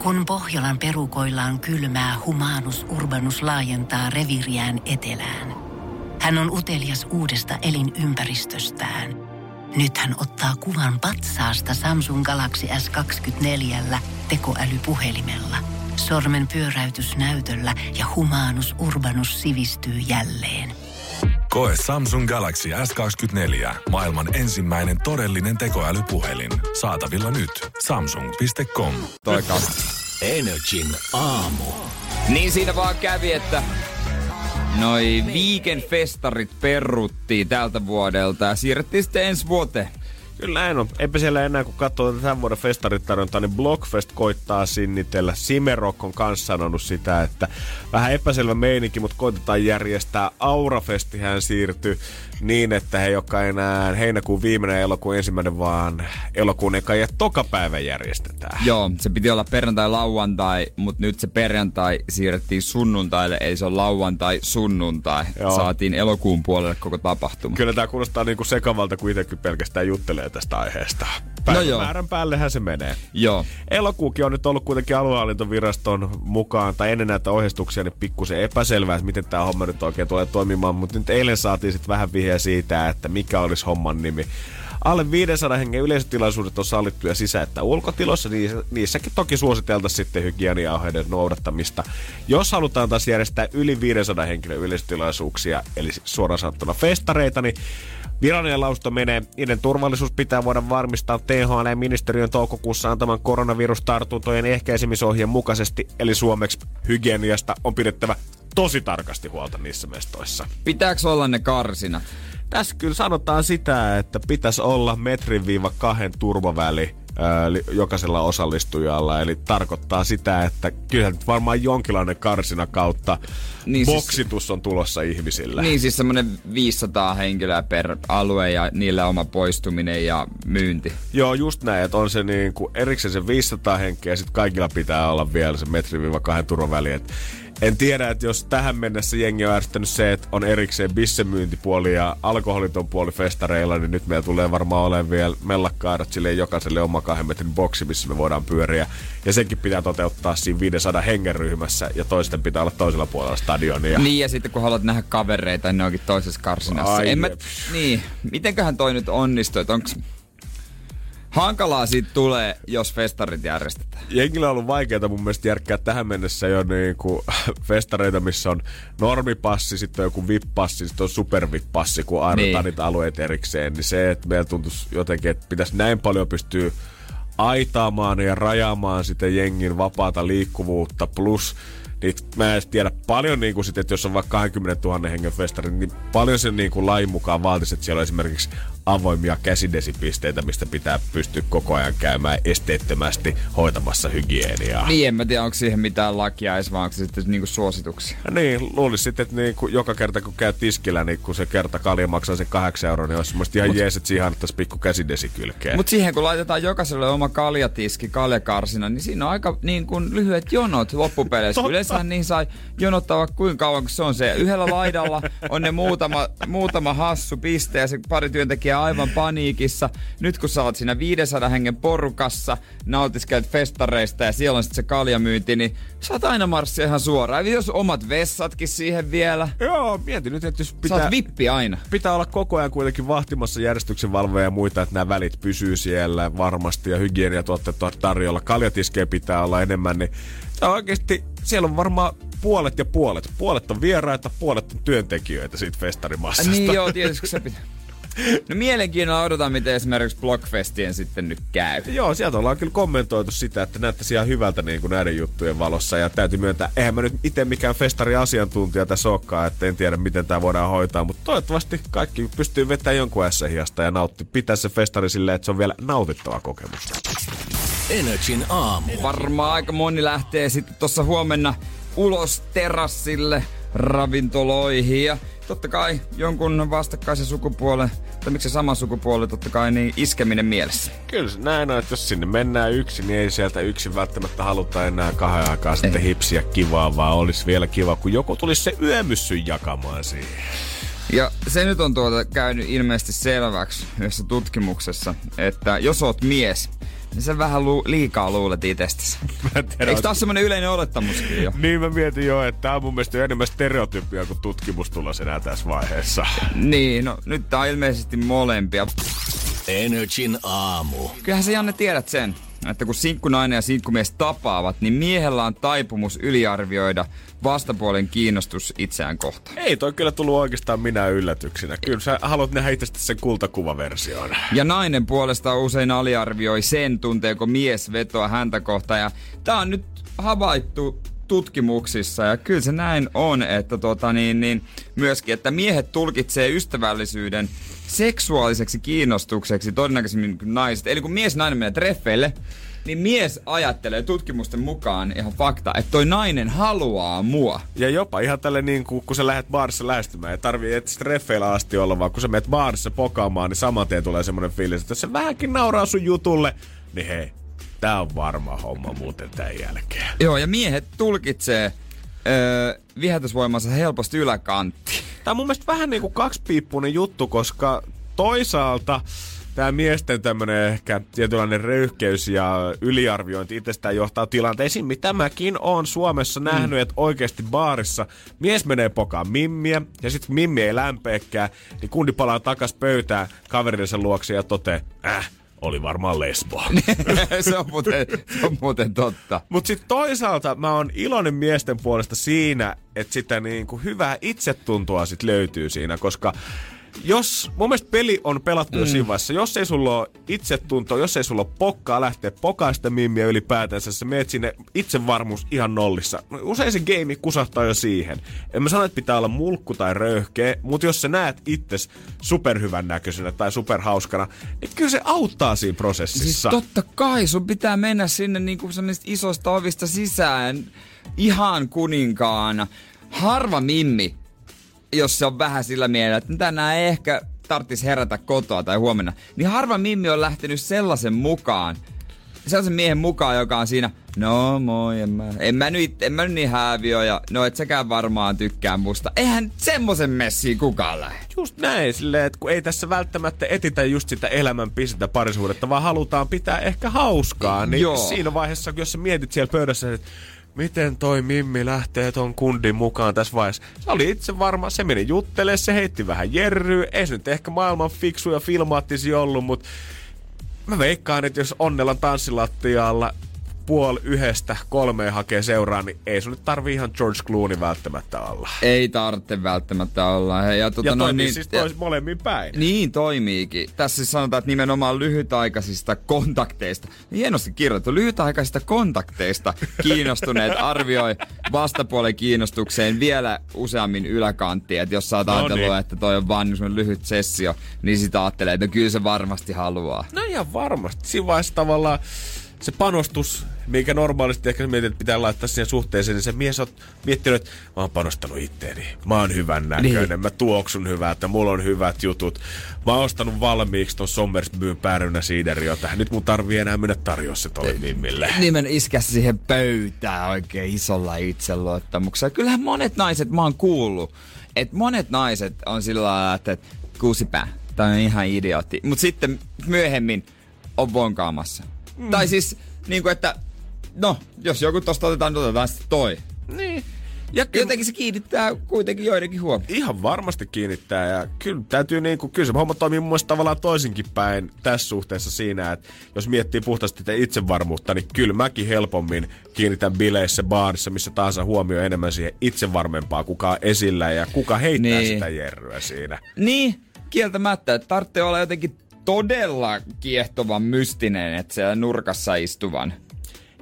Kun Pohjolan perukoillaan kylmää, humanus urbanus laajentaa reviriään etelään. Hän on utelias uudesta elinympäristöstään. Nyt hän ottaa kuvan patsaasta Samsung Galaxy S24 tekoälypuhelimella. Sormen pyöräytys näytöllä ja humanus urbanus sivistyy jälleen. Koe Samsung Galaxy S24. Maailman ensimmäinen todellinen tekoälypuhelin. Saatavilla nyt. Samsung.com. Toi kaksi. Energin aamu. Niin siinä vaan kävi, että noi weekend-festarit peruttiin tältä vuodelta ja siirrettiin sitten ensi vuoteen. Kyllä näin on. Eipä siellä enää, kun katsoo tämän vuoden festaritarjontaa, niin Blockfest koittaa sinnitellä. Simerock on kanssa sanonut sitä, että vähän epäselvä meininki, mutta koitetaan järjestää. Aurafesti hän siirtyi niin, että he joka enää heinäkuun viimeinen elokuun ensimmäinen, vaan elokuun eka ja toka päivä järjestetään. Joo, se piti olla perjantai-lauantai, mutta nyt se perjantai siirrettiin sunnuntaille, eli se on lauantai-sunnuntai. Joo. Saatiin elokuun puolelle koko tapahtuma. Kyllä tämä kuulostaa niinku sekavalta, kun itsekin pelkästään juttelee tästä aiheesta. No joo. Päivämäärän päällehän se menee. Joo. Elokuukin on nyt ollut kuitenkin aluehallintoviraston mukaan, tai ennen näitä ohjeistuksia, niin pikkusen epäselvää, että miten tämä homma nyt oikein tulee toimimaan. Mutta nyt eilen saatiin sitten vähän vihjeä siitä, että mikä olisi homman nimi. Alle 500 hengen yleisötilaisuudet on sallittuja sisä- että ulkotiloissa. Niissä, niissäkin toki suositeltaisiin sitten hygieniaohjeiden noudattamista. Jos halutaan taas järjestää yli 500 henkilön yleisötilaisuuksia, eli suoraan sanottuna festareita, niin Virallinen lausunto menee, niiden turvallisuus pitää voida varmistaa THL ja ministeriön toukokuussa antaman koronavirustartuntojen ehkäisemisohjeen mukaisesti, eli suomeksi hygieniasta on pidettävä tosi tarkasti huolta niissä mestoissa. Pitääkö olla ne karsinat? Tässä kyllä sanotaan sitä, että pitäisi olla metrin viiva kahden turvaväli jokaisella osallistujalla. Eli tarkoittaa sitä, että kyllä nyt varmaan jonkinlainen karsina kautta Niin siis- boksitus on tulossa ihmisille. Niin siis semmonen 500 henkilöä per alue ja niillä oma poistuminen ja myynti. Joo, just näin, että on se niin kuin erikseen se 500 henkeä ja sitten kaikilla pitää olla vielä se metri viiva kahden turvaväli. Et En tiedä, että jos tähän mennessä jengi on ärsyttänyt se, että on erikseen bissemyyntipuoli ja alkoholiton puoli festareilla, niin nyt meillä tulee varmaan olemaan vielä mellakkaarat sille jokaiselle oma kahden metrin boksi, missä me voidaan pyöriä. Ja senkin pitää toteuttaa siinä 500 hengen ryhmässä ja toisten pitää olla toisella puolella stadionia. Niin ja sitten kun haluat nähdä kavereita, niin ne onkin toisessa karsinassa. Ai en mä, niin, mitenköhän toi nyt onnistuu, että onks... Hankalaa siitä tulee, jos festarit järjestetään. Jengillä on ollut vaikeaa mun mielestä järkkää tähän mennessä jo niinku festareita, missä on normipassi, sitten on joku VIP-passi, sitten on super VIP-passi, kun aidotaan Niin. niitä alueita erikseen. Niin se, että meillä tuntuisi jotenkin, että pitäisi näin paljon pystyä aitaamaan ja rajaamaan sitä jengin vapaata liikkuvuutta, plus niitä, mä en edes tiedä paljon niin kuin sit, että jos on vaikka 20 000 hengen festari, niin paljon sen niin kuin lain mukaan vaatisi, että siellä on esimerkiksi avoimia käsidesipisteitä, mistä pitää pystyä koko ajan käymään esteettömästi hoitamassa hygieniaa. Niin, en mä tiedä, onko siihen mitään lakia edes, vaan onko se sitten niinku suosituksia. Ja Niin, luulisin sitten, että niin kuin joka kerta kun käy tiskillä, niin kun se kerta kalja maksaa sen kahdeksan euroa, niin olisi semmoista ihan jees, että siihen annettaisiin pikku käsidesi kylkeen. Mutta siihen kun laitetaan jokaiselle oma kaljatiski, kaljakarsina, niin siinä on aika niin kuin lyhyet jonot loppupeleissä. Yleensä niin sai jonottaa kuinka kauan, kun se on se. Yhdellä laidalla on ne muutama, muutama hassu piste ja se pari työntekijää aivan paniikissa. Nyt kun sä oot siinä 500 hengen porukassa, nautiskelet festareista ja siellä on sitten se kaljamyynti, niin saat aina marssia ihan suoraan. Jos omat vessatkin siihen vielä. Joo, mietin nyt, että jos Pitää... oot vippi aina. pitää olla koko ajan kuitenkin vahtimassa järjestyksenvalvoja ja muita, että nämä välit pysyy siellä varmasti ja hygieniatuotteet on tarjolla. Kaljatiskejä pitää olla enemmän, niin on oikeasti, siellä on varmaan puolet ja puolet. Puolet on vieraita, puolet on työntekijöitä siitä festarimassasta. Niin joo, tietysti se pitää. No mielenkiinnolla odotan, miten esimerkiksi Blockfestien sitten nyt käy. Joo, sieltä ollaan kyllä kommentoitu sitä, että näyttäisi ihan hyvältä niin kuin näiden juttujen valossa. Ja täytyy myöntää, eihän mä nyt itse mikään festari-asiantuntija tässä olekaan, että en tiedä miten tämä voidaan hoitaa. Mutta toivottavasti kaikki pystyy vetämään jonkun S-hiasta ja nautti. Pitää se festari silleen, että se on vielä nautittava kokemus. Energin aamu. Varmaan aika moni lähtee sitten tuossa huomenna ulos terassille ravintoloihin ja totta kai jonkun vastakkaisen sukupuolen, tai miksi sama sukupuoli totta kai, niin iskeminen mielessä. Kyllä se näin on, että jos sinne mennään yksin, niin ei sieltä yksin välttämättä haluta enää kahden aikaa sitten hipsiä kivaa, vaan olisi vielä kiva, kun joku tulisi se yömyssy jakamaan siihen. Ja se nyt on tuota käynyt ilmeisesti selväksi yhdessä tutkimuksessa, että jos oot mies, niin sä vähän lu- liikaa luulet itsestäsi. Eikö tää ole semmonen yleinen olettamuskin jo? Niin mä mietin jo, että tää on mun mielestä enemmän stereotypia kuin tutkimustulos enää tässä vaiheessa. Niin, no nyt tää on ilmeisesti molempia. Energin aamu. Kyllähän sä Janne tiedät sen, että kun sinkkunainen ja sinkkumies tapaavat, niin miehellä on taipumus yliarvioida vastapuolen kiinnostus itseään kohtaan. Ei toi kyllä tullut oikeastaan minä yllätyksenä. Kyllä sä haluat nähdä itsestä sen kultakuvaversion. Ja nainen puolestaan usein aliarvioi sen, tunteeko mies vetoa häntä kohtaan. Ja tää on nyt havaittu tutkimuksissa ja kyllä se näin on, että tota niin, niin myöskin, että miehet tulkitsee ystävällisyyden seksuaaliseksi kiinnostukseksi todennäköisemmin kuin naiset. Eli kun mies nainen menee treffeille, niin mies ajattelee tutkimusten mukaan ihan fakta, että toi nainen haluaa mua. Ja jopa ihan tälle niin kuin, kun sä lähdet baarissa lähestymään, ei tarvii et treffeillä asti olla, vaan kun sä menet baarissa pokaamaan, niin saman tien tulee semmoinen fiilis, että jos se vähänkin nauraa sun jutulle, niin hei, tää on varma homma muuten tämän jälkeen. Joo, ja miehet tulkitsee öö, viehätysvoimansa helposti yläkanttiin. Tää on mun mielestä vähän niinku kaksipiippunen juttu, koska toisaalta tämä miesten tämmönen ehkä tietynlainen röyhkeys ja yliarviointi itsestään johtaa tilanteisiin, mitä mäkin oon Suomessa nähnyt, että oikeasti baarissa mies menee pokaan mimmiä, ja sitten mimmi ei lämpeekään, niin kundi palaa takas pöytään kaverinsa luokse ja toteaa, äh, oli varmaan lesbo. se, on muuten, se on muuten totta. Mutta sitten toisaalta mä oon iloinen miesten puolesta siinä, että sitä niinku hyvää itsetuntoa sit löytyy siinä, koska jos, mun mielestä peli on pelattu jo siinä vaiheessa, jos ei sulla ole itsetuntoa, jos ei sulla ole pokkaa lähteä pokaa sitä mimmiä ylipäätänsä, sä meet sinne itsevarmuus ihan nollissa. No, Usein se game kusahtaa jo siihen. En mä sano, että pitää olla mulkku tai röyhkeä, mutta jos sä näet itses superhyvän näköisenä tai superhauskana, niin kyllä se auttaa siinä prosessissa. Siis totta kai, sun pitää mennä sinne niinku niistä isoista ovista sisään ihan kuninkaana. Harva mimmi, jos se on vähän sillä mielellä, että tänään ei ehkä tarttis herätä kotoa tai huomenna, niin harva mimmi on lähtenyt sellaisen mukaan, sellaisen miehen mukaan, joka on siinä, no moi, en mä, en mä nyt, en mä nyt niin hääviö ja no et säkään varmaan tykkää musta. Eihän semmoisen messiin kukaan lähde. Just näin, silleen, että kun ei tässä välttämättä etitä just sitä elämän pistettä parisuudetta, vaan halutaan pitää ehkä hauskaa, niin Joo. siinä vaiheessa, jos sä mietit siellä pöydässä, että miten toi Mimmi lähtee ton kundin mukaan tässä vaiheessa. Se oli itse varma, se meni juttelemaan, se heitti vähän jerryä, ei se nyt ehkä maailman fiksu ja filmaattisi ollut, mutta mä veikkaan, että jos Onnelan tanssilattialla puoli yhdestä kolmeen hakee seuraa, niin ei sun nyt tarvi ihan George Clooney välttämättä olla. Ei tarvitse välttämättä olla. Hei, Ja, tuota, Ja no, niin, siis tois molemmin päin. Niin toimiikin. Tässä siis sanotaan, että nimenomaan lyhytaikaisista kontakteista. Hienosti kirjoitettu. Lyhytaikaisista kontakteista kiinnostuneet arvioi vastapuolen kiinnostukseen vielä useammin yläkanttia. Että jos sä oot No ajatellut, niin. että toi on vaan niin lyhyt sessio, niin sitä ajattelee, että no kyllä se varmasti haluaa. No ihan varmasti. Siinä tavallaan se panostus, mikä normaalisti ehkä mietit, että pitää laittaa siihen suhteeseen, niin se mies on miettinyt, että mä oon panostanut itteeni. Mä oon hyvän näköinen, Niin. mä tuoksun hyvää, että mulla on hyvät jutut. Mä oon ostanut valmiiksi ton Sommersbyn päärynä siideriä tähän. Nyt mun tarvii enää mennä tarjoa se tolle Mimmille. Nimen iskä siihen pöytään oikein isolla itseluottamuksella. Kyllähän monet naiset, mä oon kuullut, että monet naiset on sillä lailla, että kuusipää, tää on ihan idiootti. Mut sitten myöhemmin on vonkaamassa. Mm. Tai siis, niinku että, no, jos joku tosta otetaan, niin otetaan sitten toi. Niin. Ja kyllä, Jotenkin se kiinnittää kuitenkin joidenkin huomioon. ihan varmasti kiinnittää ja kyllä täytyy niinku, kyllä se homma toimii mun mielestä tavallaan toisinkin päin tässä suhteessa siinä, että jos miettii puhtaasti sitä itsevarmuutta, niin kyllä mäkin helpommin kiinnitän bileissä, baarissa, missä tahansa huomio enemmän siihen itsevarmempaa, kuka on esillä ja kuka heittää Niin. sitä jerryä siinä. Niin, kieltämättä, että tarvitsee olla jotenkin todella kiehtovan mystinen, että siellä nurkassa istuvan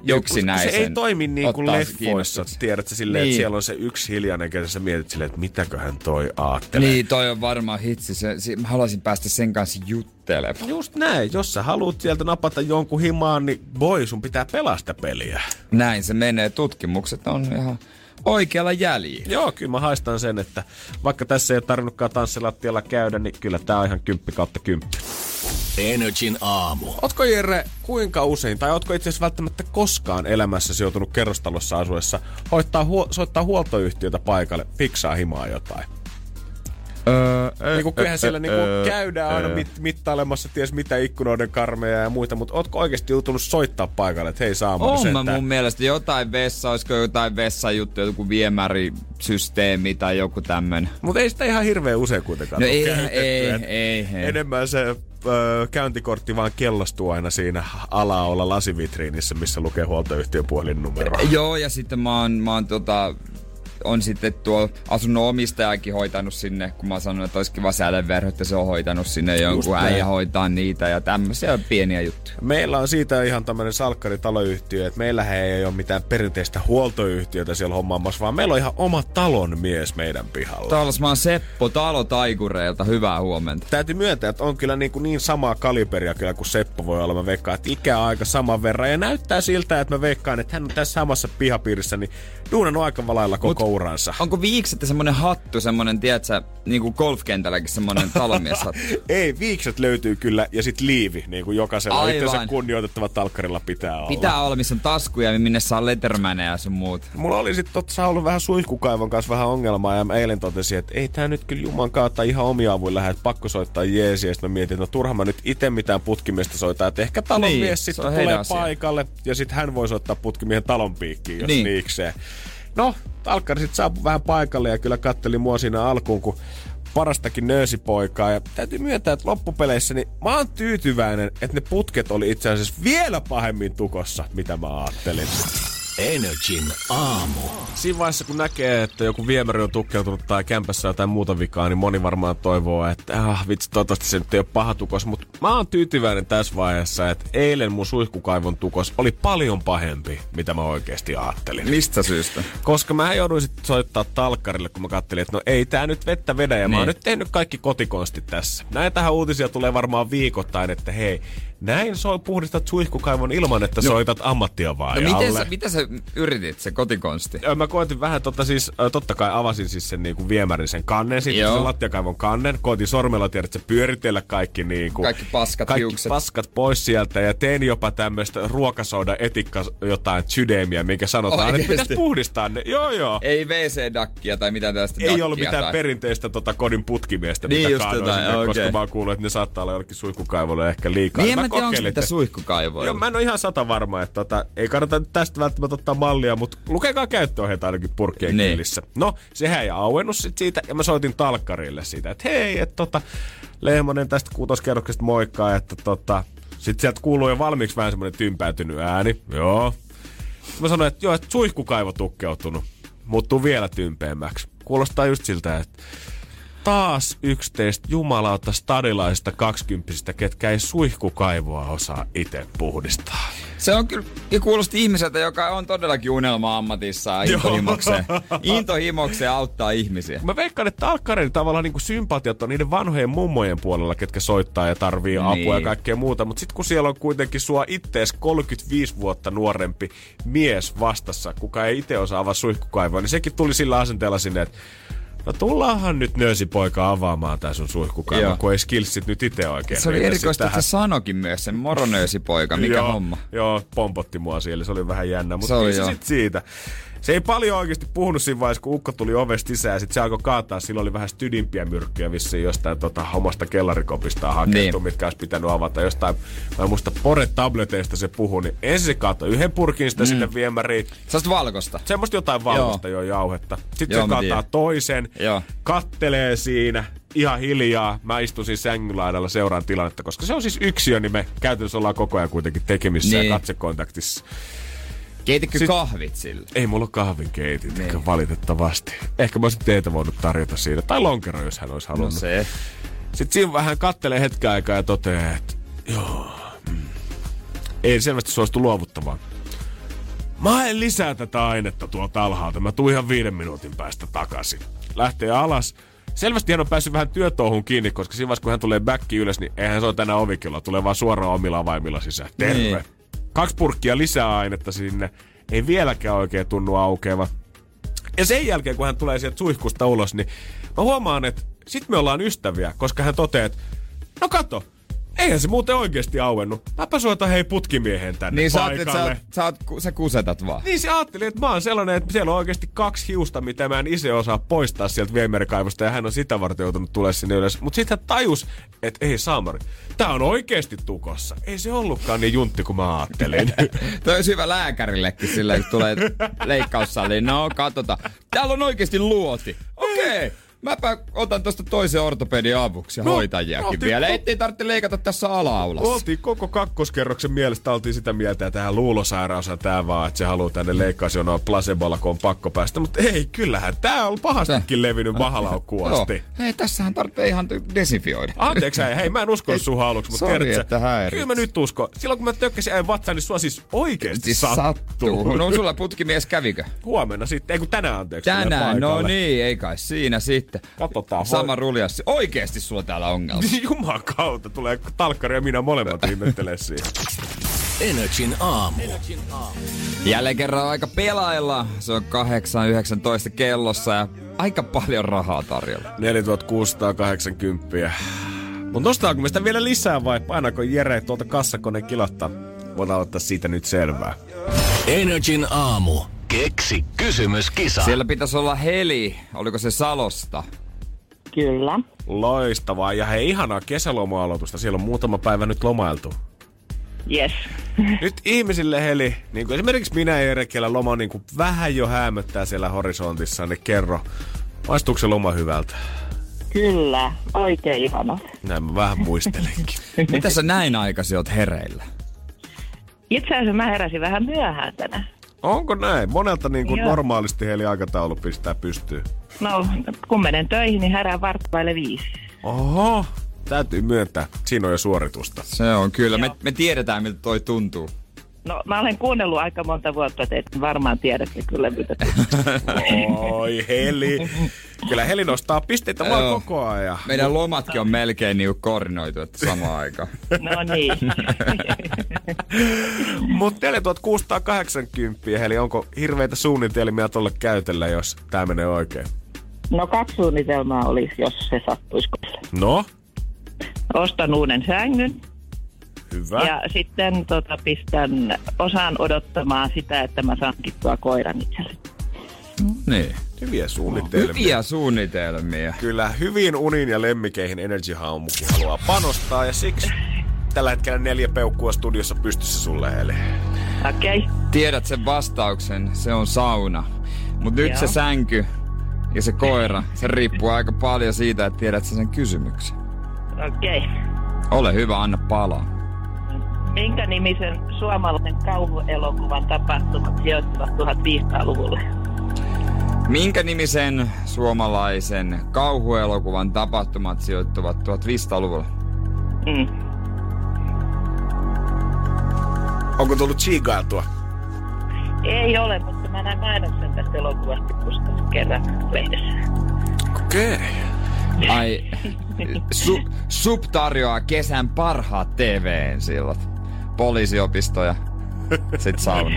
yksinäisen. Se ei toimi niin kuin leffoissa, kiinnostuksen. tiedät sä silleen, Niin. että siellä on se yksi hiljainen, ketä sä mietit silleen, että mitäköhän toi aattelee. Niin, toi on varmaan hitsi. Se, se, mä haluaisin päästä sen kanssa juttelemaan. Just näin, jos sä haluat sieltä napata jonkun himaan, niin boy, sun pitää pelasta peliä. Näin se menee. Tutkimukset on ihan oikealla jäljellä. Joo, kyllä mä haistan sen, että vaikka tässä ei ole tarvinnutkaan tanssilattialla käydä, niin kyllä tää on ihan kymppi kautta kymppi. Energin aamu. Ootko Jere kuinka usein, tai ootko itse asiassa välttämättä koskaan elämässäsi joutunut kerrostalossa asuessa hoittaa huo- soittaa huoltoyhtiötä paikalle, fiksaa himaa jotain? Öö, Niin kuin kyllähän siellä niin kuin käydään aina mit, mittailemassa ties mitä ikkunoiden karmeja ja muita, mutta ootko oikeasti joutunut soittaa paikalle, että hei Saamo, On mä mun mielestä jotain vessa, olisiko jotain vessajuttu, joku viemärisysteemi tai joku tämmönen. Mutta ei sitä ihan hirveän usein kuitenkaan No ei, ei, ei, ei. Enemmän se ö, käyntikortti vaan kellastuu aina siinä alaolla lasivitriinissä, missä lukee huoltoyhtiön puhelinnumero. Joo, ja sitten mä oon, mä oon tota, on sitten tuo asunnon omistajakin hoitanut sinne, kun mä sanoin, että olisi kiva säädönverho, että se on hoitanut sinne jonkun näin. äijä hoitaa niitä ja tämmöisiä pieniä juttuja. Meillä on siitä ihan tämmöinen salkkaritaloyhtiö, että meillähän ei ole mitään perinteistä huoltoyhtiötä siellä hommaamassa, vaan meillä on ihan oma talon mies meidän pihalla. Oon Seppo Talo Taikureilta, hyvää huomenta. Täytyy myöntää, että on kyllä niin, kuin niin samaa kaliberia kyllä kuin Seppo voi olla. Mä veikkaan, että ikä on aika saman verran. Ja näyttää siltä, että mä veikkaan, että hän on tässä samassa pihapiirissä, niin duunannut aika lailla koko Mut- uransa. Onko viikset ja semmonen hattu, semmonen, tiedätkö, niin kuin golfkentälläkin semmonen talonmieshattu? Ei, viikset löytyy kyllä ja sit liivi, niin kuin jokaisella Aivan. itsensä kunnioitettava talkkarilla pitää olla. Pitää olla, missä on taskuja, minne saa lettermaneja ja sun muut. Mulla oli sitten totta ollut vähän suihkukaivon kanssa vähän ongelmaa ja mä eilen totesin, että ei tää nyt kyllä juman kautta ihan omia avuin lähde, että pakko soittaa jeesiä. Ja sit mä mietin, että no turha mä nyt itse mitään putkimiestä soitaa, että ehkä talonmies Niin, sitten tulee asia. paikalle ja sitten hän voi soittaa putkimiehen talon piikkiin, jos niin. niikseen. No, talkkari sitten saapui vähän paikalle ja kyllä katteli mua siinä alkuun, kun parastakin nöösipoikaa. Ja täytyy myöntää, että loppupeleissä niin mä oon tyytyväinen, että ne putket oli itse asiassa vielä pahemmin tukossa, mitä mä ajattelin. Energin aamu. Siinä vaiheessa, kun näkee, että joku viemäri on tukkeutunut tai kämpässä jotain muuta vikaa, niin moni varmaan toivoo, että ah, vitsi, toivottavasti se nyt ei ole paha tukos. Mutta mä oon tyytyväinen tässä vaiheessa, että eilen mun suihkukaivon tukos oli paljon pahempi, mitä mä oikeasti ajattelin. Mistä syystä? Koska mä jouduin sitten soittaa talkkarille, kun mä kattelin, että no ei tää nyt vettä vedä ja mä oon Niin. nyt tehnyt kaikki kotikonstit tässä. Näitähän uutisia tulee varmaan viikoittain, että hei, näin soi puhdistat suihkukaivon ilman, että no, soitat ammattiavaajalle. No miten sä, mitä sä yritit, se kotikonsti? Mä koetin vähän, totta, siis, totta kai avasin siis sen niinku viemärin sen kannen, sitten sen lattiakaivon kannen. Koitin sormella tiedät, että se pyöritellä kaikki niinku, Kaikki paskat kaikki hiukset. paskat pois sieltä ja tein jopa tämmöistä ruokasoda etikka jotain sydämiä, minkä sanotaan, Oikeesti? että pitäisi puhdistaa ne. Joo, joo. Ei WC-dakkia tai mitään tästä Ei ollut mitään tai... perinteistä tota kodin putkimiestä, Niin mitä kaadoin sinne, koska mä oon kuullut, että ne saattaa olla jollekin suihkukaivolle ehkä liikaa. Niin mä tiedä, onko että- suihkukaivoilla. Joo, mä en ole ihan sata varma, että tota, ei kannata nyt tästä välttämättä ottaa mallia, mutta lukekaa käyttöohjeita ainakin purkkien Niin. kyllissä. No, sehän ei auennut sit siitä, ja mä soitin talkkarille siitä, että hei, että tota, Lehmonen tästä kuutoskerroksesta moikkaa, että tota, sit sieltä kuuluu jo valmiiksi vähän semmonen tympäytynyt ääni. Joo. Mä sanoin, että joo, että suihkukaivo tukkeutunut. Muuttuu vielä tympeämmäksi. Kuulostaa just siltä, että taas yksi teistä jumalauta stadilaisista kaksikymppisistä, ketkä ei suihkukaivoa osaa itse puhdistaa. Se on kyllä, ja kuulosti ihmiseltä, joka on todellakin unelma ammatissaan intohimokseen. intohimokseen auttaa ihmisiä. Mä veikkaan, että alkkareiden tavallaan niin sympatiat on niiden vanhojen mummojen puolella, ketkä soittaa ja tarvii apua Niin. ja kaikkea muuta. Mutta sitten kun siellä on kuitenkin sua ittees 35 vuotta nuorempi mies vastassa, kuka ei itse osaa avaa suihkukaivoa, niin sekin tuli sillä asenteella sinne, että No tullaanhan nyt nöösipoika avaamaan tää sun suihkukaivo, Joo. kun ei skillsit nyt itse oikein. Se oli erikoista, että se sanokin myös, sen moronöösipoika, mikä joo, homma. Joo, pompotti mua siellä, se oli vähän jännä, Se mutta oli ei se sit siitä. Se ei paljon oikeasti puhunut siinä vaiheessa, kun Ukko tuli ovesta sisään ja sitten se alkoi kaataa. Silloin oli vähän stydimpiä myrkkyjä vissiin jostain tota, omasta kellarikopistaan hakeutu, Niin. mitkä olisi pitänyt avata. Jostain, mä muista, Pore-tableteista se puhui, niin ensin se kaatoi yhden purkin sitä mm. sinne viemäriin. Sellaista valkosta. Semmoista jotain valkoista jo jauhetta. Sitten Joo, se kaataa tiedän. toisen, Joo. kattelee siinä ihan hiljaa. Mä istun siinä sängyn laidalla seuraan tilannetta, koska se on siis yksiö, niin me käytännössä ollaan koko ajan kuitenkin tekemissä Niin. ja katsekontaktissa. Keititkö Sit- kahvit sille? Ei mulla ole kahvinkeitit, Niin. niin. valitettavasti. Ehkä mä olisin teitä voinut tarjota siinä. Tai lonkero, jos hän olisi No halunnut. se. Sitten siinä vähän kattelee hetken aikaa ja toteaa, että joo, mm. ei selvästi suostu luovuttamaan. Mä en lisää tätä ainetta tuolta alhaalta. Mä tuun ihan viiden minuutin päästä takaisin. Lähtee alas. Selvästi hän on päässyt vähän työtouhun kiinni, koska siinä vaiheessa, kun hän tulee backi ylös, niin eihän se ole tänään ovikilla. Tulee vaan suoraan omilla avaimilla sisään. Terve. Niin. Kaksi purkkia lisää ainetta sinne. Ei vieläkään oikein tunnu aukeava. Ja sen jälkeen, kun hän tulee sieltä suihkusta ulos, niin mä huomaan, että sit me ollaan ystäviä, koska hän toteaa, että no kato, eihän se muuten oikeasti auennut. Mäpä soitan hei putkimiehen tänne Niin sä että sä, sä, oot, sä kusetat vaan. Niin se ajatteli, että mä oon sellainen, että siellä on oikeasti kaksi hiusta, mitä mä en itse osaa poistaa sieltä viemerikaivosta, ja hän on sitä varten joutunut tulemaan sinne ylös. Mutta sitten hän tajus, että ei Saamari, tää on oikeasti tukossa. Ei se ollutkaan niin juntti kuin mä ajattelin. Toi olisi hyvä lääkärillekin sillä, kun tulee leikkaussaliin. No, katsotaan. Täällä on oikeasti luoti. Okei. Okay. Mäpä otan tosta toisen ortopedin avuksi ja No, hoitajiakin oltiin vielä. ko- Ettei tarvitse leikata tässä ala-aulassa. Oltiin koko kakkoskerroksen mielestä oltiin sitä mieltä, että tähän luulosairaus on tää vaan, että se haluaa tänne leikkausjonoa placebolla, kun on pakko päästä. Mutta ei, kyllähän tää on pahastikin levinnyt mahalaukkuun asti. Hei, tässähän tarvitsee ihan desinfioida. Anteeksi, hei, mä en uskonut sun aluksi, mutta Sori, että häiritsit. kyllä mä nyt uskon. Silloin kun mä tökkäsin äin vatsaan, niin sua siis oikeesti Siis sattuu. No sulla putkimies kävikö? Huomenna sitten, ei kun tänään anteeksi. Tänään, no niin, ei kai siinä sitten. Katsotaan. Sama ruljassi. Oikeesti sulla täällä ongelma. Juman kautta tulee talkkari ja minä molemmat ihmettelee siihen. Energin aamu. Jälleen kerran aika pelailla. Se on 8.19 kellossa ja aika paljon rahaa tarjolla. 4680. Mutta nostaako me sitä vielä lisää vai painako Jere tuolta kassakone kilahtaa? Voidaan ottaa siitä nyt selvää. Energin aamu. Keksi kysymyskisa. Siellä pitäisi olla heli. Oliko se Salosta? Kyllä. Loistavaa. Ja hei, ihanaa kesäloma-aloitusta. Siellä on muutama päivä nyt lomailtu. Yes. Nyt ihmisille heli, niin kuin esimerkiksi minä ja Jere, loma niin kuin vähän jo hämöttää siellä horisontissa, niin kerro, maistuuko se loma hyvältä? Kyllä. Oikein ihana. Näin mä vähän muistelenkin. Mitä sä näin aikaisin oot hereillä? Itse asiassa mä heräsin vähän myöhään tänään. Onko näin? Monelta niin kuin Joo. normaalisti heli aikataulu pistää pystyyn. No, kun menen töihin, niin herään vartvaille viisi. Oho, täytyy myöntää. Siinä on jo suoritusta. Se on kyllä. Me, me tiedetään, miltä toi tuntuu. No mä olen kuunnellut aika monta vuotta, että varmaan tiedätte kyllä mitä. Oi Heli. Kyllä Heli nostaa pisteitä vaan koko ajan. Meidän lomatkin on melkein niinku koordinoitu, että samaan aikaan. No niin. Mutta 4680, Heli, onko hirveitä suunnitelmia tuolle käytöllä, jos tämä menee oikein? No kaksi suunnitelmaa olisi, jos se sattuisi. No, Ostan uuden sängyn hyvä. ja sitten tota, pistän osaan odottamaan sitä, että mä saan kittua koiran itselle. Niin. Hyviä suunnitelmia. Hyviä suunnitelmia. Kyllä, hyvin unin ja lemmikeihin Energy Haumukin haluaa panostaa ja siksi tällä hetkellä neljä peukkua studiossa pystyssä sulle, Heli. Okei, okay. Tiedät sen vastauksen, se on sauna. Mutta nyt Joo. se sänky ja se koira, se riippuu aika paljon siitä, että tiedät sä sen kysymyksen. okei. Okay. Ole hyvä, anna palaa. Minkä nimisen suomalaisen kauhuelokuvan tapahtumat sijoittuvat 1500-luvulle? Minkä nimisen suomalaisen kauhuelokuvan tapahtumat sijoittuvat 1500-luvulla? Mm. Onko tullut chiigailtua? Ei ole, mutta mä näin mainoksen tästä elokuvasta joskus kerran lehdessä. Okei. Ai, su, Sub tarjoaa kesän parhaat TV-sillat. Poliisiopisto ja sit sauna.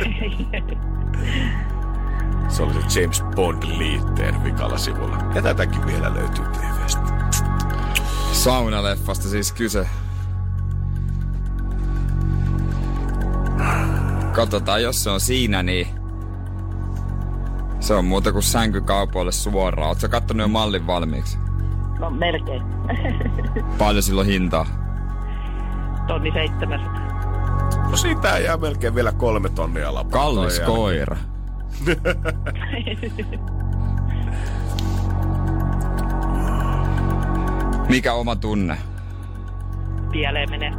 Se oli se James Bond liitteen vikalla sivulla. Ja tätäkin vielä löytyy TVstä. Saunaleffasta siis kyse. Katsotaan, jos se on siinä, niin se on muuta kuin sänkykaupoille suoraan. Oletko kattonut jo mallin valmiiksi? No melkein. Paljon silloin hintaa? Tonni 700. No siitä jää melkein vielä kolme tonnia lapaa. Kallis koira. Mikä oma tunne? Pieleen menee.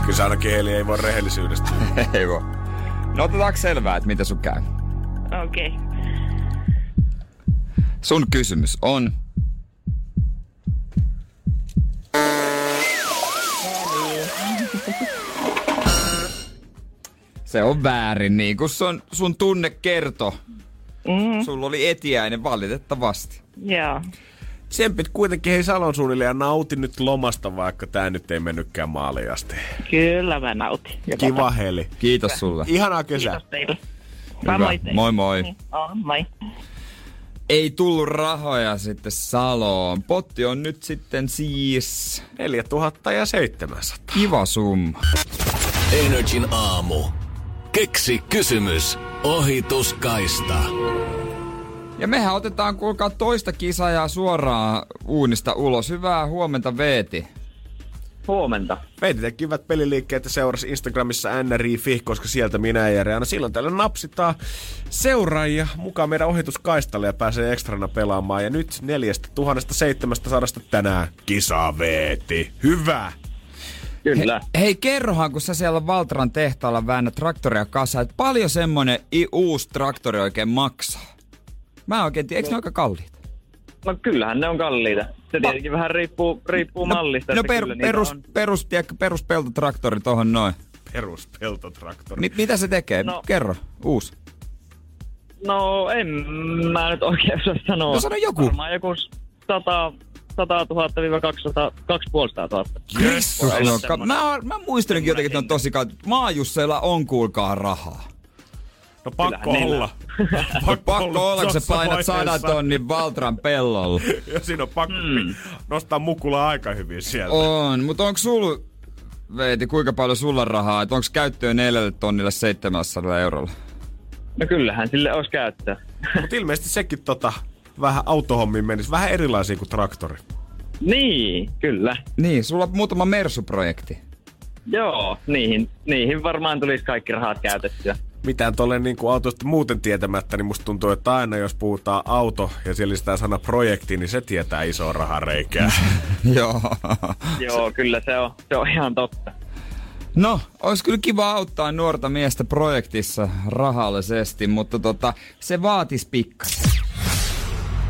Kyllä se ainakin Heli ei voi rehellisyydestä. Ei voi. No otetaanko selvää, että mitä sun käy? Okei. Okay. Sun kysymys on... Se on väärin, niin kuin sun, sun tunne kertoo. Mm, Sulla oli etiäinen valitettavasti. joo. Tsempit kuitenkin hei Salon suunnille ja nauti nyt lomasta, vaikka tää nyt ei mennytkään maaliin asti. Kyllä mä nautin. Joka Kiva Heli. Kiitos sulle. Ihanaa kesää. Kiitos teille. Hyvä. Teille. Moi moi. Niin, on, moi. Ei tullut rahoja sitten Saloon. Potti on nyt sitten siis 4700. kiva summa. Energin aamu. Keksi kysymys. Ohituskaista. Ja mehän otetaan kuulkaa toista kisajaa suoraan uunista ulos. Hyvää huomenta Veeti. Huomenta. Meitä tekivät peliliikkeet ja seurasi Instagramissa NRI.fi, koska sieltä minä ja Jere aina silloin tällöin napsitaan seuraajia mukaan meidän ohituskaistalle ja pääsee ekstrana pelaamaan. Ja nyt 4700 tänään kisa veeti. Hyvä! Kyllä. He, hei, kerrohan, kun sä siellä Valtran tehtaalla väännät traktoria kasaan, että paljon semmonen i- uusi traktori oikein maksaa? Mä en oikein tiedä, eikö ne aika kalliita? No kyllähän ne on kalliita. Se tietenkin vähän riippuu, riippuu mallista. no per, perus, on. perus, tiedätkö, perus peltotraktori tohon noin. Peruspeltotraktori. Mi- mitä se tekee? No. Kerro, uusi. No en mä nyt oikein osaa sanoa. No sano joku. Varmaan joku 100, 100 000 200, 250 000. Kristus Voi olla luokka. semmonen. Mä, mä muistelinkin jotenkin, että ne on tosi kalliita. Maajusseilla on kuulkaa rahaa. No pakko Kyllähän olla. Pakko olla, kun sä painat sadan tonnin Valtran pellolla. Ja siinä on pakko mm. nostaa mukula aika hyvin sieltä. On, mutta onko sul, Veeti, kuinka paljon sulla rahaa? Että onko käyttöön neljälle tonnille 700 eurolla? No kyllähän sille olisi käyttöä. Mutta ilmeisesti sekin tota, vähän autohommiin menisi. Vähän erilaisia kuin traktori. niin, kyllä. Niin, sulla on muutama Mersu-projekti. Joo, niihin, niihin varmaan tulisi kaikki rahat käytettyä. mitään tolle niin kuin autosta muuten tietämättä, niin musta tuntuu, että aina jos puhutaan auto ja siellä sitä sana projekti, niin se tietää isoa rahareikää. Joo. Joo, kyllä se on, se on ihan totta. No, olisi kyllä kiva auttaa nuorta miestä projektissa rahallisesti, mutta tota, se vaatis pikkasen.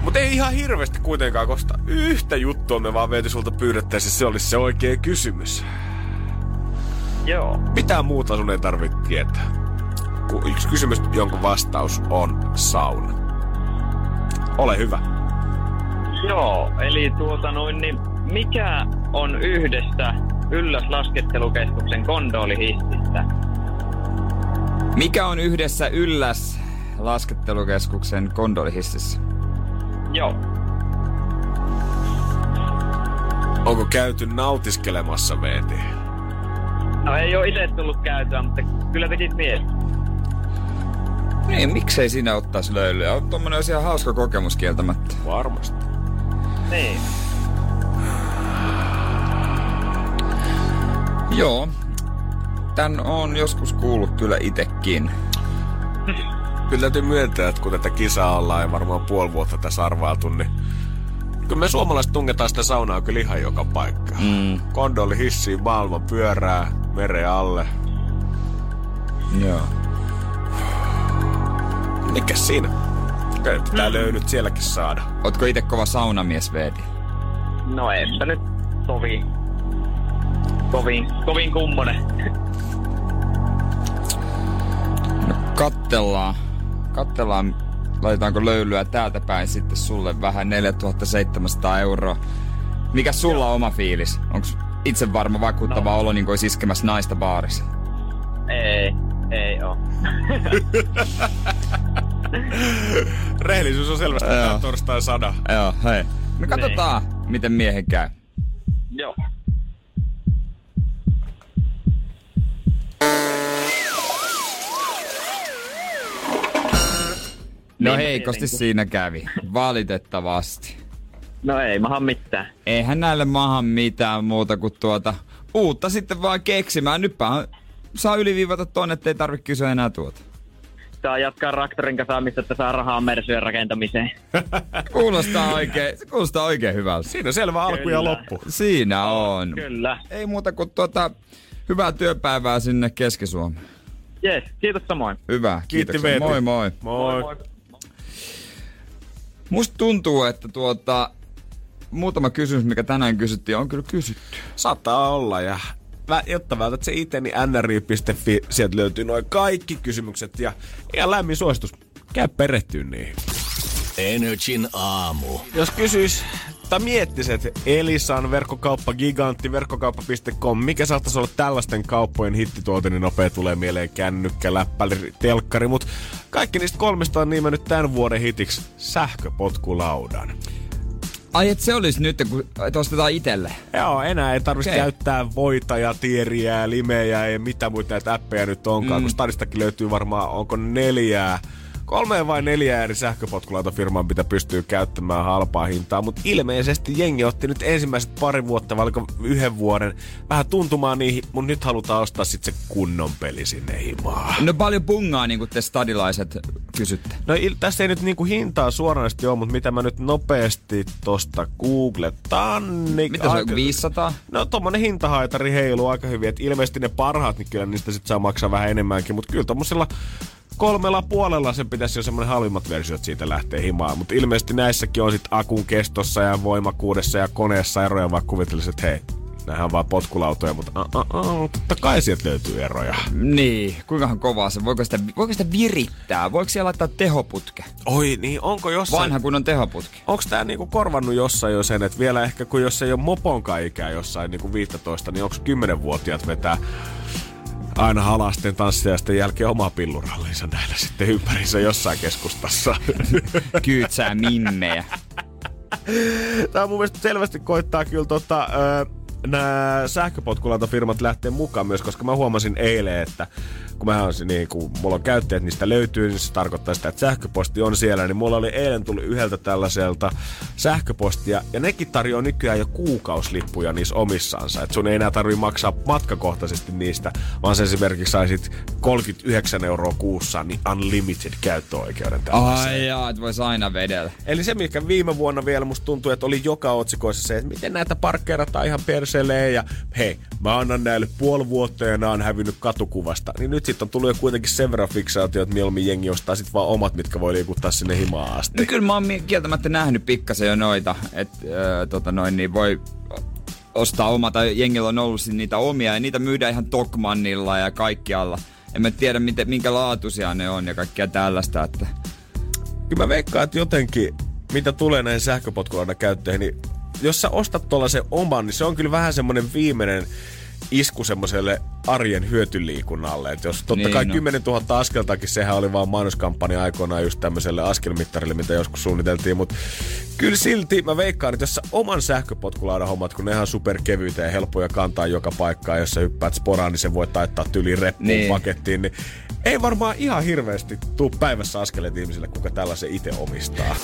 Mutta ei ihan hirveästi kuitenkaan, koska yhtä juttua me vaan Veeti sulta pyydettäisiin, se olisi se oikea kysymys. Joo. Mitä muuta sun ei tarvitse tietää? Kun yksi kysymys, jonka vastaus on sauna. Ole hyvä. Joo, eli tuota noin, niin mikä on yhdestä Ylläs laskettelukeskuksen kondolihissistä? Mikä on yhdessä ylläs laskettelukeskuksen kondolihississä? Joo. Onko käyty nautiskelemassa VT? No ei ole itse tullut käytyä, mutta kyllä tekit mies. Niin, miksei siinä ottaisi löylyä? On tommonen olisi ihan hauska kokemus kieltämättä. Varmasti. Niin. Joo. Tän on joskus kuullut kyllä itekin. Kyllä täytyy myöntää, että kun tätä kisaa ollaan ja varmaan puoli vuotta tässä arvailtu, niin kyllä me suomalaiset tungetaan sitä saunaa kyllä ihan joka paikka. Mm. Kondoli hissiin, maailma pyörää, meren alle. Joo. Mikä siinä? Kyllä pitää mm. löydyt sielläkin saada. Ootko itse kova saunamies, Veeti? No enpä nyt tovi. Kovin, kovin kummonen. No kattellaan. Kattellaan, laitetaanko löylyä täältä päin sitten sulle vähän 4700 euroa. Mikä sulla on oma fiilis? Onks itse varma vakuuttava no. olo, niin kuin olisi iskemässä naista baarissa? Ei, ei oo. Rehellisyys on selvästi Joo. torstai sada. Joo, hei. Me katsotaan, miten miehen käy. Joo. No Niin, heikosti tietenkin. siinä kävi. Valitettavasti. No ei maha mitään. Eihän näille maahan mitään muuta kuin tuota uutta sitten vaan keksimään. Nytpä saa yliviivata tonne, ettei tarvitse kysyä enää tuota. Saa jatkaa traktorin kasaamista, että saa rahaa Mersyjen rakentamiseen. Kuulostaa oikein, se kuulostaa oikein hyvältä. Siinä on selvä alku ja Kyllä. loppu. Siinä on. Kyllä. Ei muuta kuin tuota, hyvää työpäivää sinne Keski-Suomeen. Jes, kiitos samoin. Hyvä, Kiitti kiitoksia. Veeti. Moi moi. Moi. Musta tuntuu, että tuota, muutama kysymys, mikä tänään kysyttiin, on kyllä kysytty. Saattaa olla ja jotta vältät se itse, niin nri.fi, sieltä löytyy noin kaikki kysymykset ja ihan lämmin suositus. Käy perehtyä niihin. Energin aamu. Jos kysyis tai miettis, että Elisan verkkokauppa gigantti, verkkokauppa.com, mikä saattaisi olla tällaisten kauppojen hittituote, niin nopea tulee mieleen kännykkä, läppäli, telkkari, mutta kaikki niistä kolmesta on nimennyt tämän vuoden hitiksi sähköpotkulaudan. Ai et se olisi nyt, kun et ostetaan itelle. Joo, enää ei tarvitse Okei. käyttää voita ja tieriä, limeä ja mitä muita näitä appeja nyt onkaan, mm. kun Stadistakin löytyy varmaan, onko neljää, kolme vai neljä eri sähköpotkulautafirmaa, mitä pystyy käyttämään halpaa hintaa, mutta ilmeisesti jengi otti nyt ensimmäiset pari vuotta, vai oliko yhden vuoden, vähän tuntumaan niihin, mutta nyt halutaan ostaa sitten se kunnon peli sinne himaan. No paljon pungaa, niin kuin te stadilaiset kysytte. No il, tässä ei nyt niinku hintaa suoranaisesti ole, mutta mitä mä nyt nopeasti tosta googletan, niin... Mitä se on, aika- 500? No tommonen hintahaitari heiluu aika hyvin, että ilmeisesti ne parhaat, niin kyllä niistä sit saa maksaa vähän enemmänkin, mutta kyllä tommosella kolmella puolella sen pitäisi jo semmonen halvimmat versiot siitä lähtee himaan, mutta ilmeisesti näissäkin on sit akun kestossa ja voimakuudessa ja koneessa eroja, vaikka kuvittelisit, että hei, nämähän on vaan potkulautoja, mutta uh, uh, uh, totta kai sieltä löytyy eroja. Niin, kuinkahan kovaa se? Voiko sitä, voiko sitä virittää? Voiko siellä laittaa tehoputke? Oi, niin onko jossain... Vanha kunnon tehoputke. Onko tämä niinku korvannut jossain jo sen, että vielä ehkä kun jos ei ole moponkaan ikää jossain niinku 15, niin onko 10-vuotiaat vetää aina halasten tanssijaisten jälkeen oma pillurallinsa näillä sitten ympärissä jossain keskustassa. Kyytsää mimmejä. Tämä mun mielestä selvästi koittaa kyllä tota, ö, nämä sähköpotkulautafirmat lähtee mukaan myös, koska mä huomasin eilen, että kun mä on, niin kun mulla on käyttäjät, niistä löytyy, niin se tarkoittaa sitä, että sähköposti on siellä, niin mulla oli eilen tullut yhdeltä tällaiselta sähköpostia, ja nekin tarjoaa nykyään jo kuukauslippuja niissä omissansa, että sun ei enää tarvi maksaa matkakohtaisesti niistä, vaan sä esimerkiksi saisit 39 euroa kuussa, niin unlimited käyttöoikeuden tällaiseen. Ai jaa, että vois aina vedellä. Eli se, mikä viime vuonna vielä musta tuntui, että oli joka otsikoissa se, että miten näitä parkkeerataan ihan perseleen ja hei, mä annan näille puoli vuotta ja nämä on hävinnyt katukuvasta. Niin nyt sitten on tullut jo kuitenkin sen verran fiksaatio, että mieluummin jengi ostaa sitten vaan omat, mitkä voi liikuttaa sinne himaan asti. No kyllä mä oon kieltämättä nähnyt pikkasen jo noita, että äh, tota noin, niin voi ostaa oma, tai jengillä on ollut sit niitä omia, ja niitä myydään ihan Tokmannilla ja kaikkialla. En mä tiedä, miten, minkä laatuisia ne on ja kaikkea tällaista, että... Kyllä mä veikkaan, että jotenkin, mitä tulee näihin sähköpotkulaudan käyttöihin, niin jos sä ostat tuollaisen oman, niin se on kyllä vähän semmoinen viimeinen isku semmoiselle arjen hyötyliikunnalle. Et jos totta Niin, kai no. 10 000 askeltakin, sehän oli vaan mainoskampanja aikoinaan just tämmöiselle askelmittarille, mitä joskus suunniteltiin, mutta kyllä silti mä veikkaan, että jos sä oman sähköpotkulaudan hommat, kun ne ihan superkevyitä ja helppoja kantaa joka paikkaan, jos sä hyppäät sporaan, niin se voi taittaa tyliin reppuun Niin. niin. pakettiin, niin ei varmaan ihan hirveästi tuu päivässä askeleet ihmisille, kuka tällaisen itse omistaa.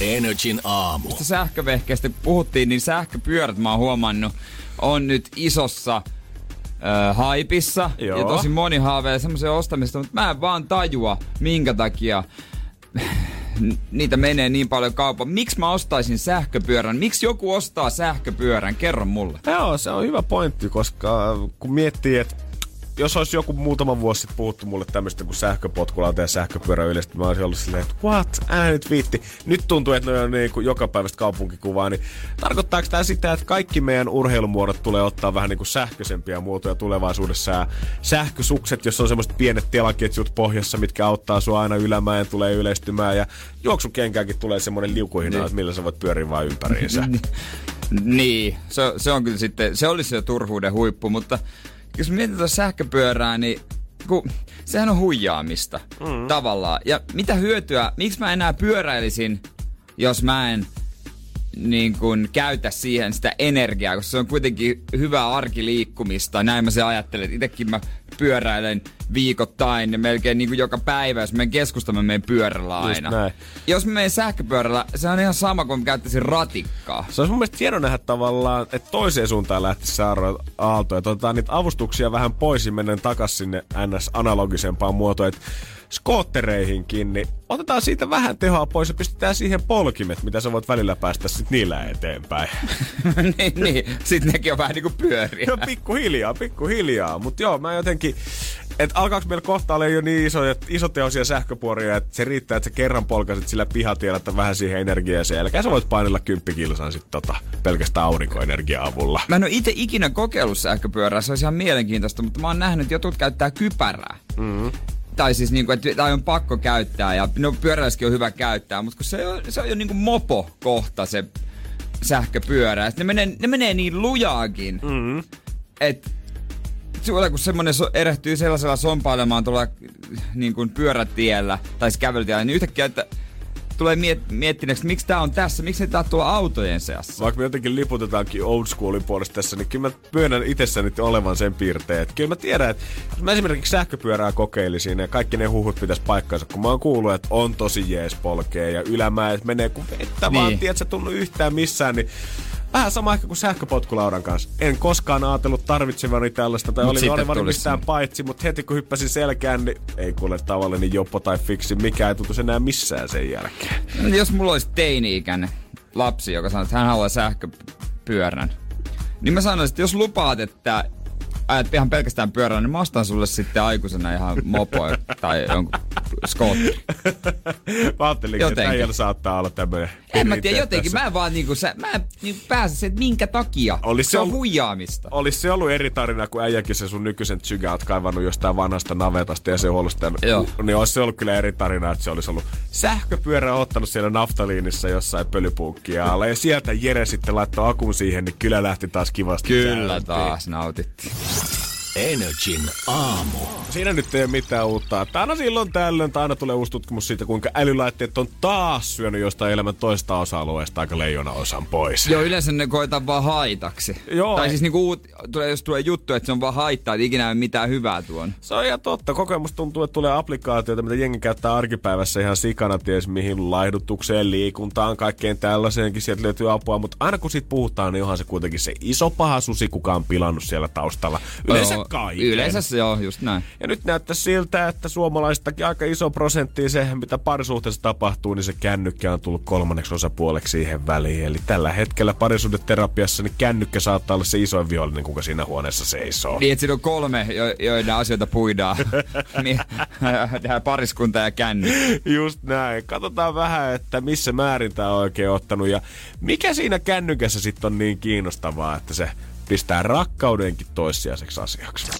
Energin aamu. Tästä sähkövehkeistä puhuttiin, niin sähköpyörät mä oon huomannut on nyt isossa ö, haipissa. Joo. Ja tosi moni haaveilee semmoisen ostamista, mutta mä en vaan tajua, minkä takia niitä menee niin paljon kaupan. Miksi mä ostaisin sähköpyörän? Miksi joku ostaa sähköpyörän? Kerro mulle. Joo, se on hyvä pointti, koska kun miettii, että jos olisi joku muutama vuosi sitten puhuttu mulle tämmöistä kuin sähköpotkulauta ja sähköpyörä yleisesti, mä olisin ollut silleen, että what, älä nyt viitti. Nyt tuntuu, että ne on niin kuin jokapäiväistä kaupunkikuvaa, niin tarkoittaako tämä sitä, että kaikki meidän urheilumuodot tulee ottaa vähän niin kuin sähköisempiä muotoja tulevaisuudessa ja sähkösukset, jos on semmoiset pienet telaketjut pohjassa, mitkä auttaa sua aina ylämäen, tulee yleistymään ja juoksukenkääkin tulee semmoinen liukuhina, Niin. että millä sä voit pyöriä vaan ympäriinsä. Niin, se, se on kyllä sitten, se olisi jo turhuuden huippu, mutta jos mietit tuota sähköpyörää, niin kun, sehän on huijaamista mm. tavallaan. Ja mitä hyötyä, miksi mä enää pyöräilisin, jos mä en niin kun, käytä siihen sitä energiaa, koska se on kuitenkin hyvää arkiliikkumista. Näin mä se ajattelen, että itekin mä pyöräilen viikoittain ja melkein niin kuin joka päivä, jos menen keskustaan, mä menen pyörällä aina. Jos mä menen sähköpyörällä, se on ihan sama kuin mä käyttäisin ratikkaa. Se olisi mun mielestä hieno nähdä tavallaan, että toiseen suuntaan lähtisi se Aaro- aalto. Että otetaan niitä avustuksia vähän pois ja mennään takaisin sinne NS-analogisempaan muotoon. Että skoottereihinkin, niin otetaan siitä vähän tehoa pois ja pistetään siihen polkimet, mitä sä voit välillä päästä sit niillä eteenpäin. niin, niin. Sitten nekin on vähän niinku pyöriä. No pikkuhiljaa, pikkuhiljaa. Mutta joo, mä jotenkin, että alkaako meillä kohta olla jo niin isoja, isotehoisia sähköpuoria, että se riittää, että sä kerran polkasit sillä pihatiellä, että vähän siihen energiaa sen jälkeen. Sä voit painella kymppikilsan sit tota, pelkästään aurinkoenergia avulla. Mä en ole itse ikinä kokeillut sähköpyörää, se olisi ihan mielenkiintoista, mutta mä oon nähnyt, että jotkut käyttää kypärää. Mm-hmm. Tai siis niinku, että tai on pakko käyttää ja no pyöräilyskin on hyvä käyttää, mutta kun se on, se on jo niinku mopo kohta se sähköpyörä. Ne menee, ne menee niin lujaakin, mm-hmm. että sulla kun semmonen so, erehtyy sellaisella sompailemaan tuolla niin kuin pyörätiellä tai siis kävelytiellä, niin yhtäkkiä, että tulee miet, miettineeksi, miksi tää on tässä, miksi tää on tuolla autojen seassa. Vaikka me jotenkin liputetaankin old schoolin puolesta tässä, niin kyllä mä myönnän itsessäni olevan sen piirteen. Että kyllä mä tiedän, että jos mä esimerkiksi sähköpyörää kokeilisin ja kaikki ne huhut pitäisi paikkansa, kun mä oon kuullut, että on tosi jees polkee ja ylämäet menee kuin vettä niin. vaan, tiedät sä tunnu yhtään missään, niin Vähän sama ehkä kuin sähköpotkulaudan kanssa. En koskaan ajatellut tarvitsevani tällaista tai Mut oli sitten olevani tuli mistään paitsi, mutta heti kun hyppäsin selkään, niin ei kuule tavallinen joppo tai fiksi, mikä ei tuntu enää missään sen jälkeen. Jos mulla olisi teini-ikäinen lapsi, joka sanoo, että hän haluaa sähköpyörän, niin mä sanoisin, että jos lupaat, että ajat ihan pelkästään pyörällä, niin mä ostan sulle sitten aikuisena ihan mopo tai jonkun skootteri. Mä ajattelin, että Jotenkin. äijällä saattaa olla tämmöinen En mä tiedä, jotenkin mä en vaan niinku, sä, mä niinku pääse se, että minkä takia. Olis se se on ollut- huijaamista. Olisi se ollut eri tarina, kun äijäkin se sun nykyisen tsygä oot kaivannut jostain vanhasta navetasta ja se huolesta. Joo. Niin olisi se ollut kyllä eri tarina, että se olisi ollut sähköpyörä ottanut siellä naftaliinissa jossain pölypuukkia alle. Ja sieltä Jere sitten laittoi akun siihen, niin kyllä lähti taas kivasti Kyllä käyntiin. taas nautittiin. Energin aamu. Siinä nyt ei ole mitään uutta. Aina silloin tällöin, tai aina tulee uusi tutkimus siitä, kuinka älylaitteet on taas syönyt jostain elämän toista osa-alueesta aika leijona osan pois. Joo, yleensä ne koetaan vaan haitaksi. Joo. Tai siis niinku uut, tulee, jos tulee juttu, että se on vaan haittaa, että ikinä ei ole mitään hyvää tuon. Se on ihan totta. Kokemus tuntuu, että tulee applikaatioita, mitä jengi käyttää arkipäivässä ihan sikana, ties mihin laihdutukseen, liikuntaan, kaikkeen tällaiseenkin. Sieltä löytyy apua, mutta aina kun siitä puhutaan, niin onhan se kuitenkin se iso paha susi, kuka on pilannut siellä taustalla. Yleensä On. kaiken. Yleensä se joo, just näin. Ja nyt näyttää siltä, että suomalaistakin aika iso prosentti se, mitä parisuhteessa tapahtuu, niin se kännykkä on tullut kolmanneksi osapuoleksi siihen väliin. Eli tällä hetkellä parisuhdeterapiassa niin kännykkä saattaa olla se isoin vihollinen, kuka siinä huoneessa seisoo. Niin, että siinä on kolme, jo- joiden asioita puidaan. niin, tehdään pariskunta ja känny. Just näin. Katsotaan vähän, että missä määrin tämä on oikein ottanut ja mikä siinä kännykässä sitten on niin kiinnostavaa, että se pistää rakkaudenkin toissijaiseksi asiaksi.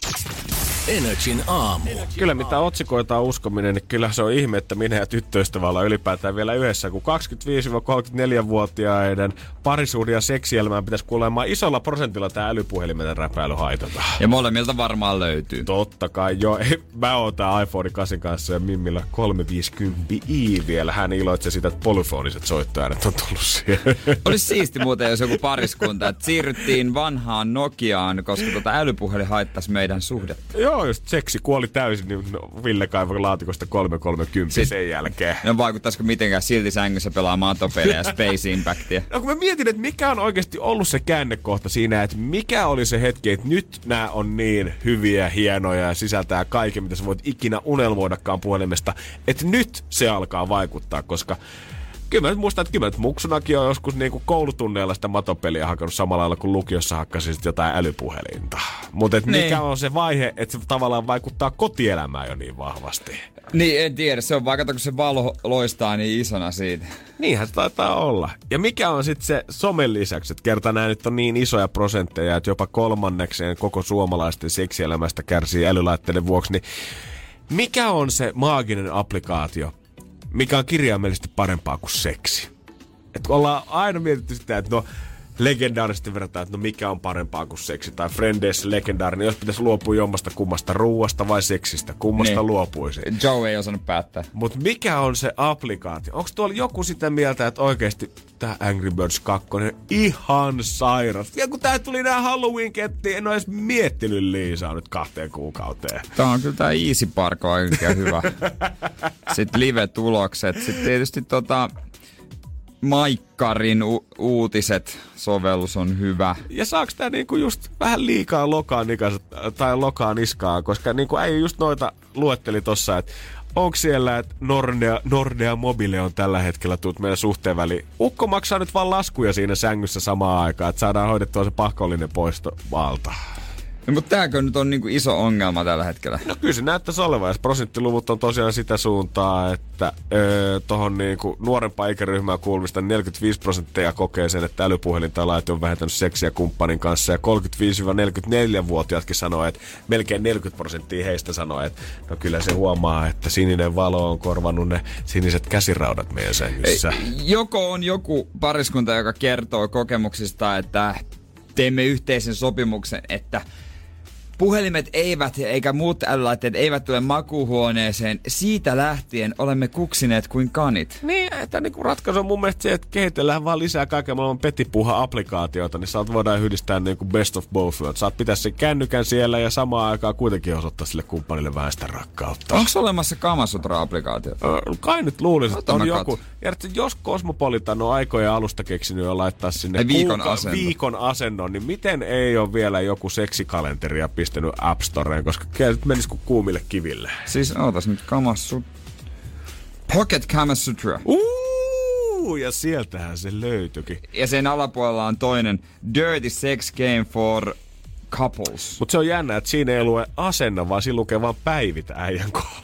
Energin aamu. Kyllä mitä otsikoita on uskominen, niin kyllä se on ihme, että minä ja tyttöystävä ollaan ylipäätään vielä yhdessä, kun 25-34-vuotiaiden parisuuden ja seksielämään pitäisi kuulemaan isolla prosentilla tämä älypuhelimen räpäily haitata. Ja molemmilta varmaan löytyy. Totta kai, joo. Mä oon tää iPhone 8 kanssa ja Mimmillä 350i vielä. Hän iloitsee sitä, että polyfoniset soittoäänet on tullut siihen. Olisi siisti muuten, jos joku pariskunta, että siirryttiin vanhaan Nokiaan, koska tota älypuhelin haittaisi meidän suhdetta. joo, just seksi kuoli täysin, niin no, Ville kaivoi laatikosta 330 Siis- sen jälkeen. No vaikuttaisiko mitenkään silti sängyssä pelaa matopelejä ja Space Impactia? No kun mä mietin, että mikä on oikeasti ollut se käännekohta siinä, että mikä oli se hetki, että nyt nämä on niin hyviä, hienoja ja sisältää kaiken, mitä sä voit ikinä unelmoidakaan puhelimesta, että nyt se alkaa vaikuttaa, koska Kyllä mä nyt muistan, että kyllä mä nyt muksunakin on joskus niinku koulutunneilla sitä matopeliä hakannut samalla lailla kuin lukiossa hakkasin sit jotain älypuhelinta. Mutta Niin. mikä on se vaihe, että se tavallaan vaikuttaa kotielämään jo niin vahvasti. Niin, en tiedä. Se on vaikka, kun se valo loistaa niin isona siitä. Niinhän se taitaa olla. Ja mikä on sitten se somen lisäksi, että kerta nämä nyt on niin isoja prosentteja, että jopa kolmannekseen koko suomalaisten seksielämästä kärsii älylaitteiden vuoksi, niin mikä on se maaginen applikaatio, mikä on kirjaimellisesti parempaa kuin seksi? Et kun ollaan aina mietitty sitä, että no legendaarisesti verrataan, että no mikä on parempaa kuin seksi. Tai Frendeissä legendaarinen, jos pitäisi luopua jommasta kummasta ruuasta vai seksistä, kummasta Niin. luopuisi. Joe ei osannut päättää. Mutta mikä on se applikaatio? Onko tuolla joku sitä mieltä, että oikeasti tämä Angry Birds 2 ihan sairas? Ja kun tää tuli nää Halloween-kettiin, en ole edes miettinyt Liisaa nyt kahteen kuukauteen. Tää on kyllä tää Easy Park on oikein hyvä. Sitten live-tulokset. Sitten tietysti tota, Maikkarin u- uutiset sovellus on hyvä. Ja saaks tää niinku just vähän liikaa lokaa nikas, tai lokaa niskaa, koska niinku ei just noita luetteli tossa, että onko siellä, että Nordea, Nordea Mobile on tällä hetkellä tullut meidän suhteen väliin. Ukko maksaa nyt vaan laskuja siinä sängyssä samaan aikaan, että saadaan hoidettua se pakollinen poisto maalta. No, mutta tääkö nyt on niinku iso ongelma tällä hetkellä? No kyllä se näyttäisi olevan, ja prosenttiluvut on tosiaan sitä suuntaa, että öö, tuohon niinku nuorempaan ikäryhmään kuuluvista 45 prosenttia kokee sen, että älypuhelin tai laite on vähentänyt seksiä kumppanin kanssa, ja 35-44-vuotiaatkin sanoo, että melkein 40 prosenttia heistä sanoo, että no kyllä se huomaa, että sininen valo on korvannut ne siniset käsiraudat meidän sängyssä. Joko on joku pariskunta, joka kertoo kokemuksista, että teemme yhteisen sopimuksen, että puhelimet eivät eikä muut älylaitteet eivät tule makuuhuoneeseen. Siitä lähtien olemme kuksineet kuin kanit. Niin, että niinku ratkaisu on mun mielestä se, että kehitellään vaan lisää kaiken maailman petipuha-applikaatioita, niin saat voidaan yhdistää niinku best of both worlds. Saat pitää sen kännykän siellä ja samaan aikaan kuitenkin osoittaa sille kumppanille vähän sitä rakkautta. Onko olemassa Kamasutra-applikaatio? Ö, Kai nyt luulisin, että on joku. Ja että jos Cosmopolitan on aikojen alusta keksinyt jo laittaa sinne viikon asento. viikon asennon, niin miten ei ole vielä joku seksikalenteria pistänyt App Storeen, koska kyllä nyt menisi kuin kuumille kiville. Siis ootas nyt Kamasu... Pocket Kamasutra. Uuu, ja sieltähän se löytyikin. Ja sen alapuolella on toinen Dirty Sex Game for Couples. Mutta se on jännä, että siinä ei lue asenna, vaan siinä lukee vaan päivitä äijän kohdalla.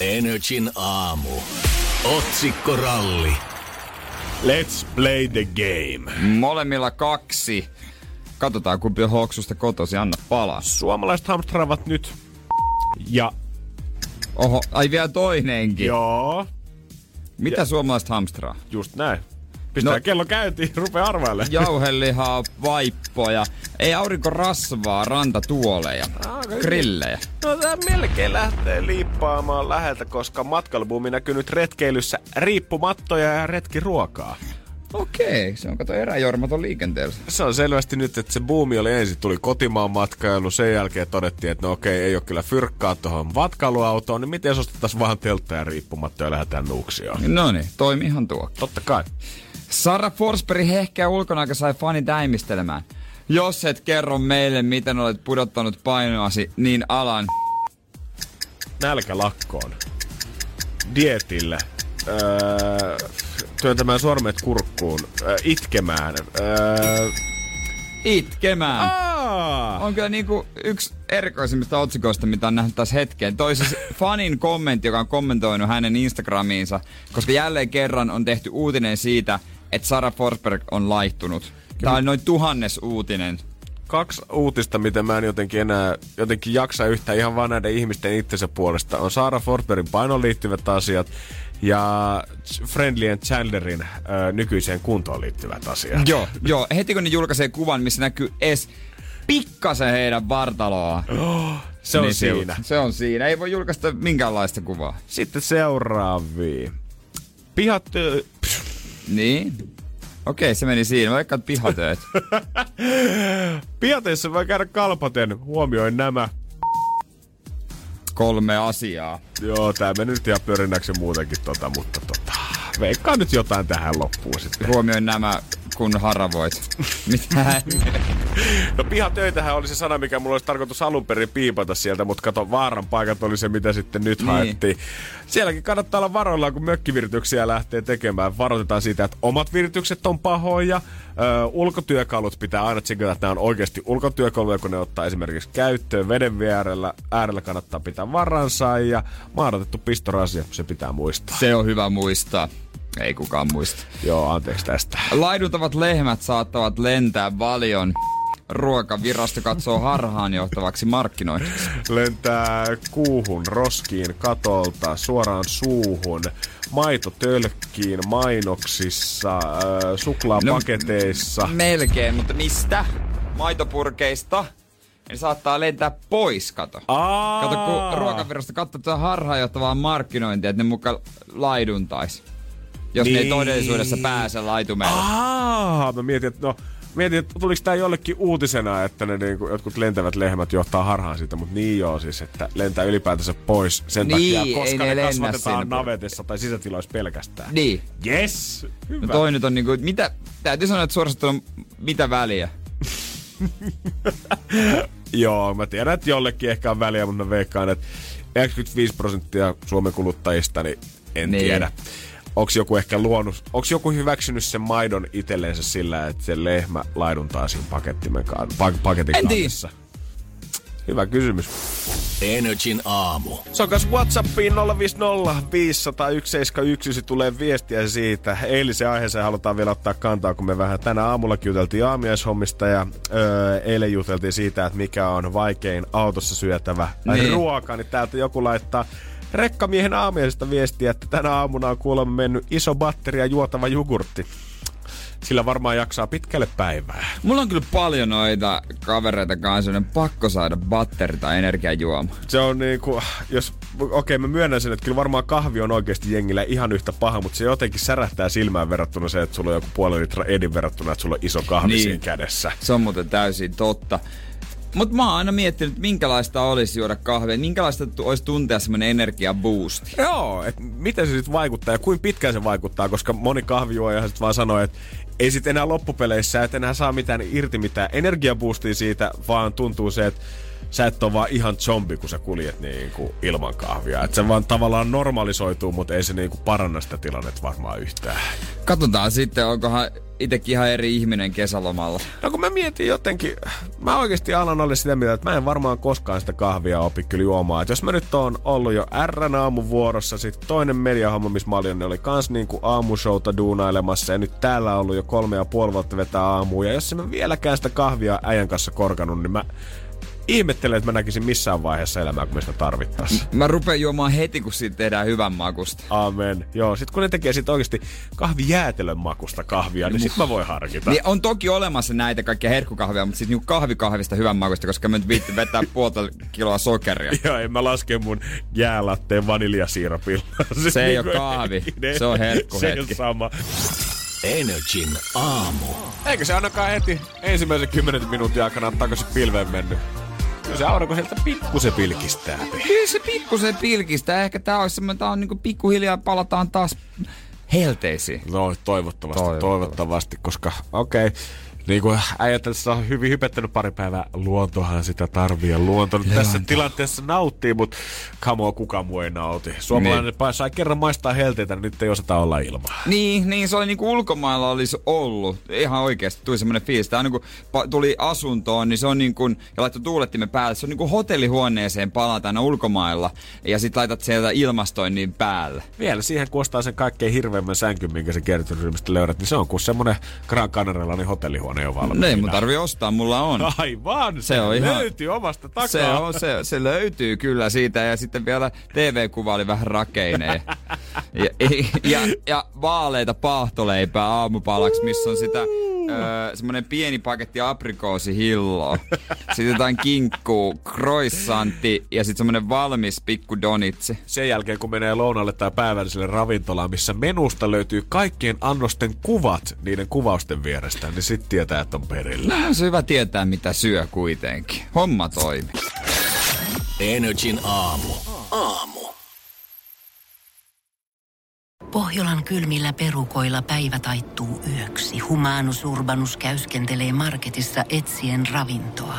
Energin aamu. Otsikkoralli. Let's play the game. Molemmilla kaksi. Katsotaan kumpi on hoksusta kotosi, anna palaa. Suomalaiset hamstraavat nyt. Ja Oho, ai vielä toinenkin. joo, Mitä suomalaiset hamstraa? just näin. Pistää no. Kello käyntiin, rupea arvailemaan. Jauhelihaa, vaippoja, ei aurinkorasvaa, rantatuoleja, grillejä. No tää melkein lähtee liippaamaan läheltä, koska matkailubuumi näkyy nyt retkeilyssä riippumattoja ja retkiruokaa. Okei, se on kato eräjormaton liikenteellä. Se on selvästi nyt, että se buumi oli ensin, tuli kotimaan matkailu, sen jälkeen todettiin, että no okei, ei ole kyllä fyrkkaa tuohon matkailuautoon, niin miten jos ostettaisiin vaan teltta ja riippumatta ja lähdetään nuuksioon? No niin, toimiihan tuo. Totta kai. Sara Forsberg hehkeä ulkona, aika sai fanit äimistelemään. Jos et kerro meille, miten olet pudottanut painoasi, niin alan. Nälkälakkoon. Dietille. Öö, työntämään sormet kurkkuun. Öö, itkemään. Öö, Itkemään. aa! On kyllä niinku yksi erikoisimmista otsikoista, mitä on nähnyt tässä hetkeen. Toi siis fanin kommentti, joka on kommentoinut hänen Instagramiinsa, koska jälleen kerran on tehty uutinen siitä, että Sara Forsberg on laihtunut. Tämä on noin tuhannes uutinen. kaksi uutista, mitä mä en jotenkin enää jotenkin jaksa yhtä ihan vaan näiden ihmisten itsensä puolesta, on Saara Forsbergin painoon liittyvät asiat ja Friendly and Chandlerin ö, nykyiseen kuntoon liittyvät asiat. Joo, joo. Heti kun ne julkaisee kuvan, missä näkyy edes pikkasen heidän vartaloa. Se on niin siinä. Se on siinä. Ei voi julkaista minkäänlaista kuvaa. Sitten seuraavia. Pihatyö... Niin. Okei, se meni siinä. Vaikka että pihatööt. Pihateissa voi käydä kalpaten. Huomioin nämä. Kolme asiaa. Joo, tää meni nyt ihan pyörinnäksi muutenkin tota, mutta tota... Veikkaa nyt jotain tähän loppuun sitten. Huomioin nämä, kun haravoit. Mitä? No pihatöitähän oli se sana, mikä mulla olisi tarkoitus alun perin piipata sieltä, mutta kato, vaaran paikat oli se, mitä sitten nyt Niin. haettiin. Sielläkin kannattaa olla varoillaan, kun mökkivirityksiä lähtee tekemään. Varoitetaan siitä, että omat viritykset on pahoja. Ö, ulkotyökalut pitää aina tsekata, että nämä on oikeasti ulkotyökaluja, kun ne ottaa esimerkiksi käyttöön. Veden äärellä, äärellä kannattaa pitää varansa ja maadotettu pistorasia, se pitää muistaa. Se on hyvä muistaa. Ei kukaan muista. Joo, anteeksi tästä. Laiduntavat lehmät saattavat lentää valion. Ruokavirasto katsoo harhaan johtavaksi markkinoinniksi. lentää kuuhun, roskiin, katolta, suoraan suuhun, maitotölkkiin, mainoksissa, äh, suklaapaketeissa. Melkein, mutta mistä? Maitopurkeista. Ne saattaa lentää pois, kato. Aa! Kato, kun ruokavirasto katsoo tätä harhaanjohtavaa markkinointia, että ne muka laiduntais. Jos niin. ne ei todellisuudessa pääse laitumelle. Aa, mä mietin, että no, mietin, että tuliko tää jollekin uutisena, että ne niinku, jotkut lentävät lehmät johtaa harhaan siitä, mutta niin joo siis, että lentää ylipäätänsä pois sen Niin, takia, koska ne ne, kasvatetaan sinne. navetissa tai sisätiloissa pelkästään. Niin. Yes! Hyvä. No toi nyt on niinku, mitä, täytyy sanoa, että suorastaan on mitä väliä. Joo, mä tiedän, että jollekin ehkä on väliä, mutta mä veikkaan, että 95 prosenttia Suomen kuluttajista, niin en niin. tiedä. Onko joku ehkä luonut, onko joku hyväksynyt sen maidon itselleensä sillä, että se lehmä laiduntaa siinä pakettimen ka- pa- paketin En kannessa? Hyvä kysymys. Energin aamu. Se on kas Whatsappiin 050 501 se tulee viestiä siitä. Eilisen aiheeseen halutaan vielä ottaa kantaa, kun me vähän tänä aamulla juteltiin aamiaishommista ja öö, eilen juteltiin siitä, että mikä on vaikein autossa syötävä niin. ruoka. Niin täältä joku laittaa rekkamiehen aamiaisesta viestiä, että tänä aamuna on kuulemma mennyt iso batteria juotava jogurtti. Sillä varmaan jaksaa pitkälle päivää. Mulla on kyllä paljon noita kavereita kanssa, joiden pakko saada batteri tai energiajuoma. se on niinku, jos, okei okay, mä myönnän sen, että kyllä varmaan kahvi on oikeasti jengillä ihan yhtä paha, mutta se jotenkin särähtää silmään verrattuna se, että sulla on joku puoli litra edin verrattuna, että sulla on iso kahvi Niin. niin. siinä kädessä. Se on muuten täysin totta. Mutta mä oon aina miettinyt, että minkälaista olisi juoda kahvia, minkälaista olisi tuntea semmoinen energiaboosti. Joo, että miten se sitten vaikuttaa ja kuinka pitkään se vaikuttaa, koska moni kahvijuoja sitten vaan sanoo, että ei sit enää loppupeleissä, et enää saa mitään irti mitään energiaboostia siitä, vaan tuntuu se, että sä et ole vaan ihan zombi, kun sä kuljet niinku ilman kahvia. Että se vaan tavallaan normalisoituu, mutta ei se niinku paranna sitä tilannetta varmaan yhtään. Katsotaan sitten, onkohan itsekin ihan eri ihminen kesälomalla. No kun mä mietin jotenkin, mä oikeasti alan olla sitä mieltä, että mä en varmaan koskaan sitä kahvia opi kyllä juomaan. Et jos mä nyt oon ollut jo R aamuvuorossa, sit toinen mediahomma, missä mä olin, oli kans niinku aamushowta duunailemassa ja nyt täällä on ollut jo kolme ja puoli vuotta vetää aamuun. Ja jos en mä vieläkään sitä kahvia äijän kanssa korkanut, niin mä ihmettelen, että mä näkisin missään vaiheessa elämää, kun me sitä tarvittaisiin. Mä rupean juomaan heti, kun siitä tehdään hyvän makusta. Amen. Joo, sit kun ne tekee sit oikeasti kahvijäätelön makusta kahvia, niin sit mä voin harkita. Niin on toki olemassa näitä kaikkia herkkukahvia, mutta siis niinku kahvikahvista hyvän makusta, koska mä nyt viitti vetää puolta kiloa sokeria. Joo, en mä laske mun jäälatteen vaniljasiirapilla. Se ei oo kahvi, se on herkku Se ole sama. Energin aamu. Eikö se ainakaan heti ensimmäisen 10 minuutin aikana ole takaisin pilveen mennyt? Kyllä se aurinko sieltä pikkusen pilkistää. Kyllä se pikkusen pilkistä. Ehkä tää olisi semmoinen, tää on niinku pikkuhiljaa palataan taas helteisiin. No toivottavasti, toivottavasti, Toivottavasti. toivottavasti koska okei. Okay. Niin kuin äijät tässä on hyvin hypettänyt pari päivää, luontohan sitä tarvii ja luonto nyt tässä tilanteessa nauttii, mutta kamo kuka muu ei nauti. Suomalainen niin. sai kerran maistaa helteitä, niin nyt ei osata olla ilman. Niin, niin se oli niinku ulkomailla olisi ollut. Ihan oikeasti tuli semmoinen fiilis. Tää on niinku, pa- tuli asuntoon, niin se on niinku, ja laittoi tuulettimen päälle. Se on niinku hotellihuoneeseen palata aina ulkomailla. Ja sit laitat sieltä ilmastoinnin päälle. Vielä siihen, kun ostaa sen kaikkein hirveimmän sänkyn, minkä se kiertoryhmistä löydät, niin se on kuin semmonen Gran Canarialainen hotellihuone jo valmiina. No ei mun tarvi ostaa, mulla on. Aivan, se, Se on on ihan- löytyy omasta takaa. Se, on, se, se löytyy kyllä siitä ja sitten vielä TV-kuva oli vähän rakeineen. Ja, ja, ja vaaleita paahtoleipää aamupalaksi, missä on sitä öö, semmonen pieni paketti aprikoosihilloa. Sitten jotain kinkkuu, croissantti ja sitten semmonen valmis pikku donitsi. sen jälkeen, kun menee lounalle tai päivälliselle ravintolaan, missä menusta löytyy kaikkien annosten kuvat niiden kuvausten vierestä, niin sitten tietää, että on perillä. On se hyvä tietää, mitä syö kuitenkin. Homma toimii. Energin aamu. Aamu. Pohjolan kylmillä perukoilla päivä taittuu yöksi. Humanus Urbanus käyskentelee marketissa etsien ravintoa.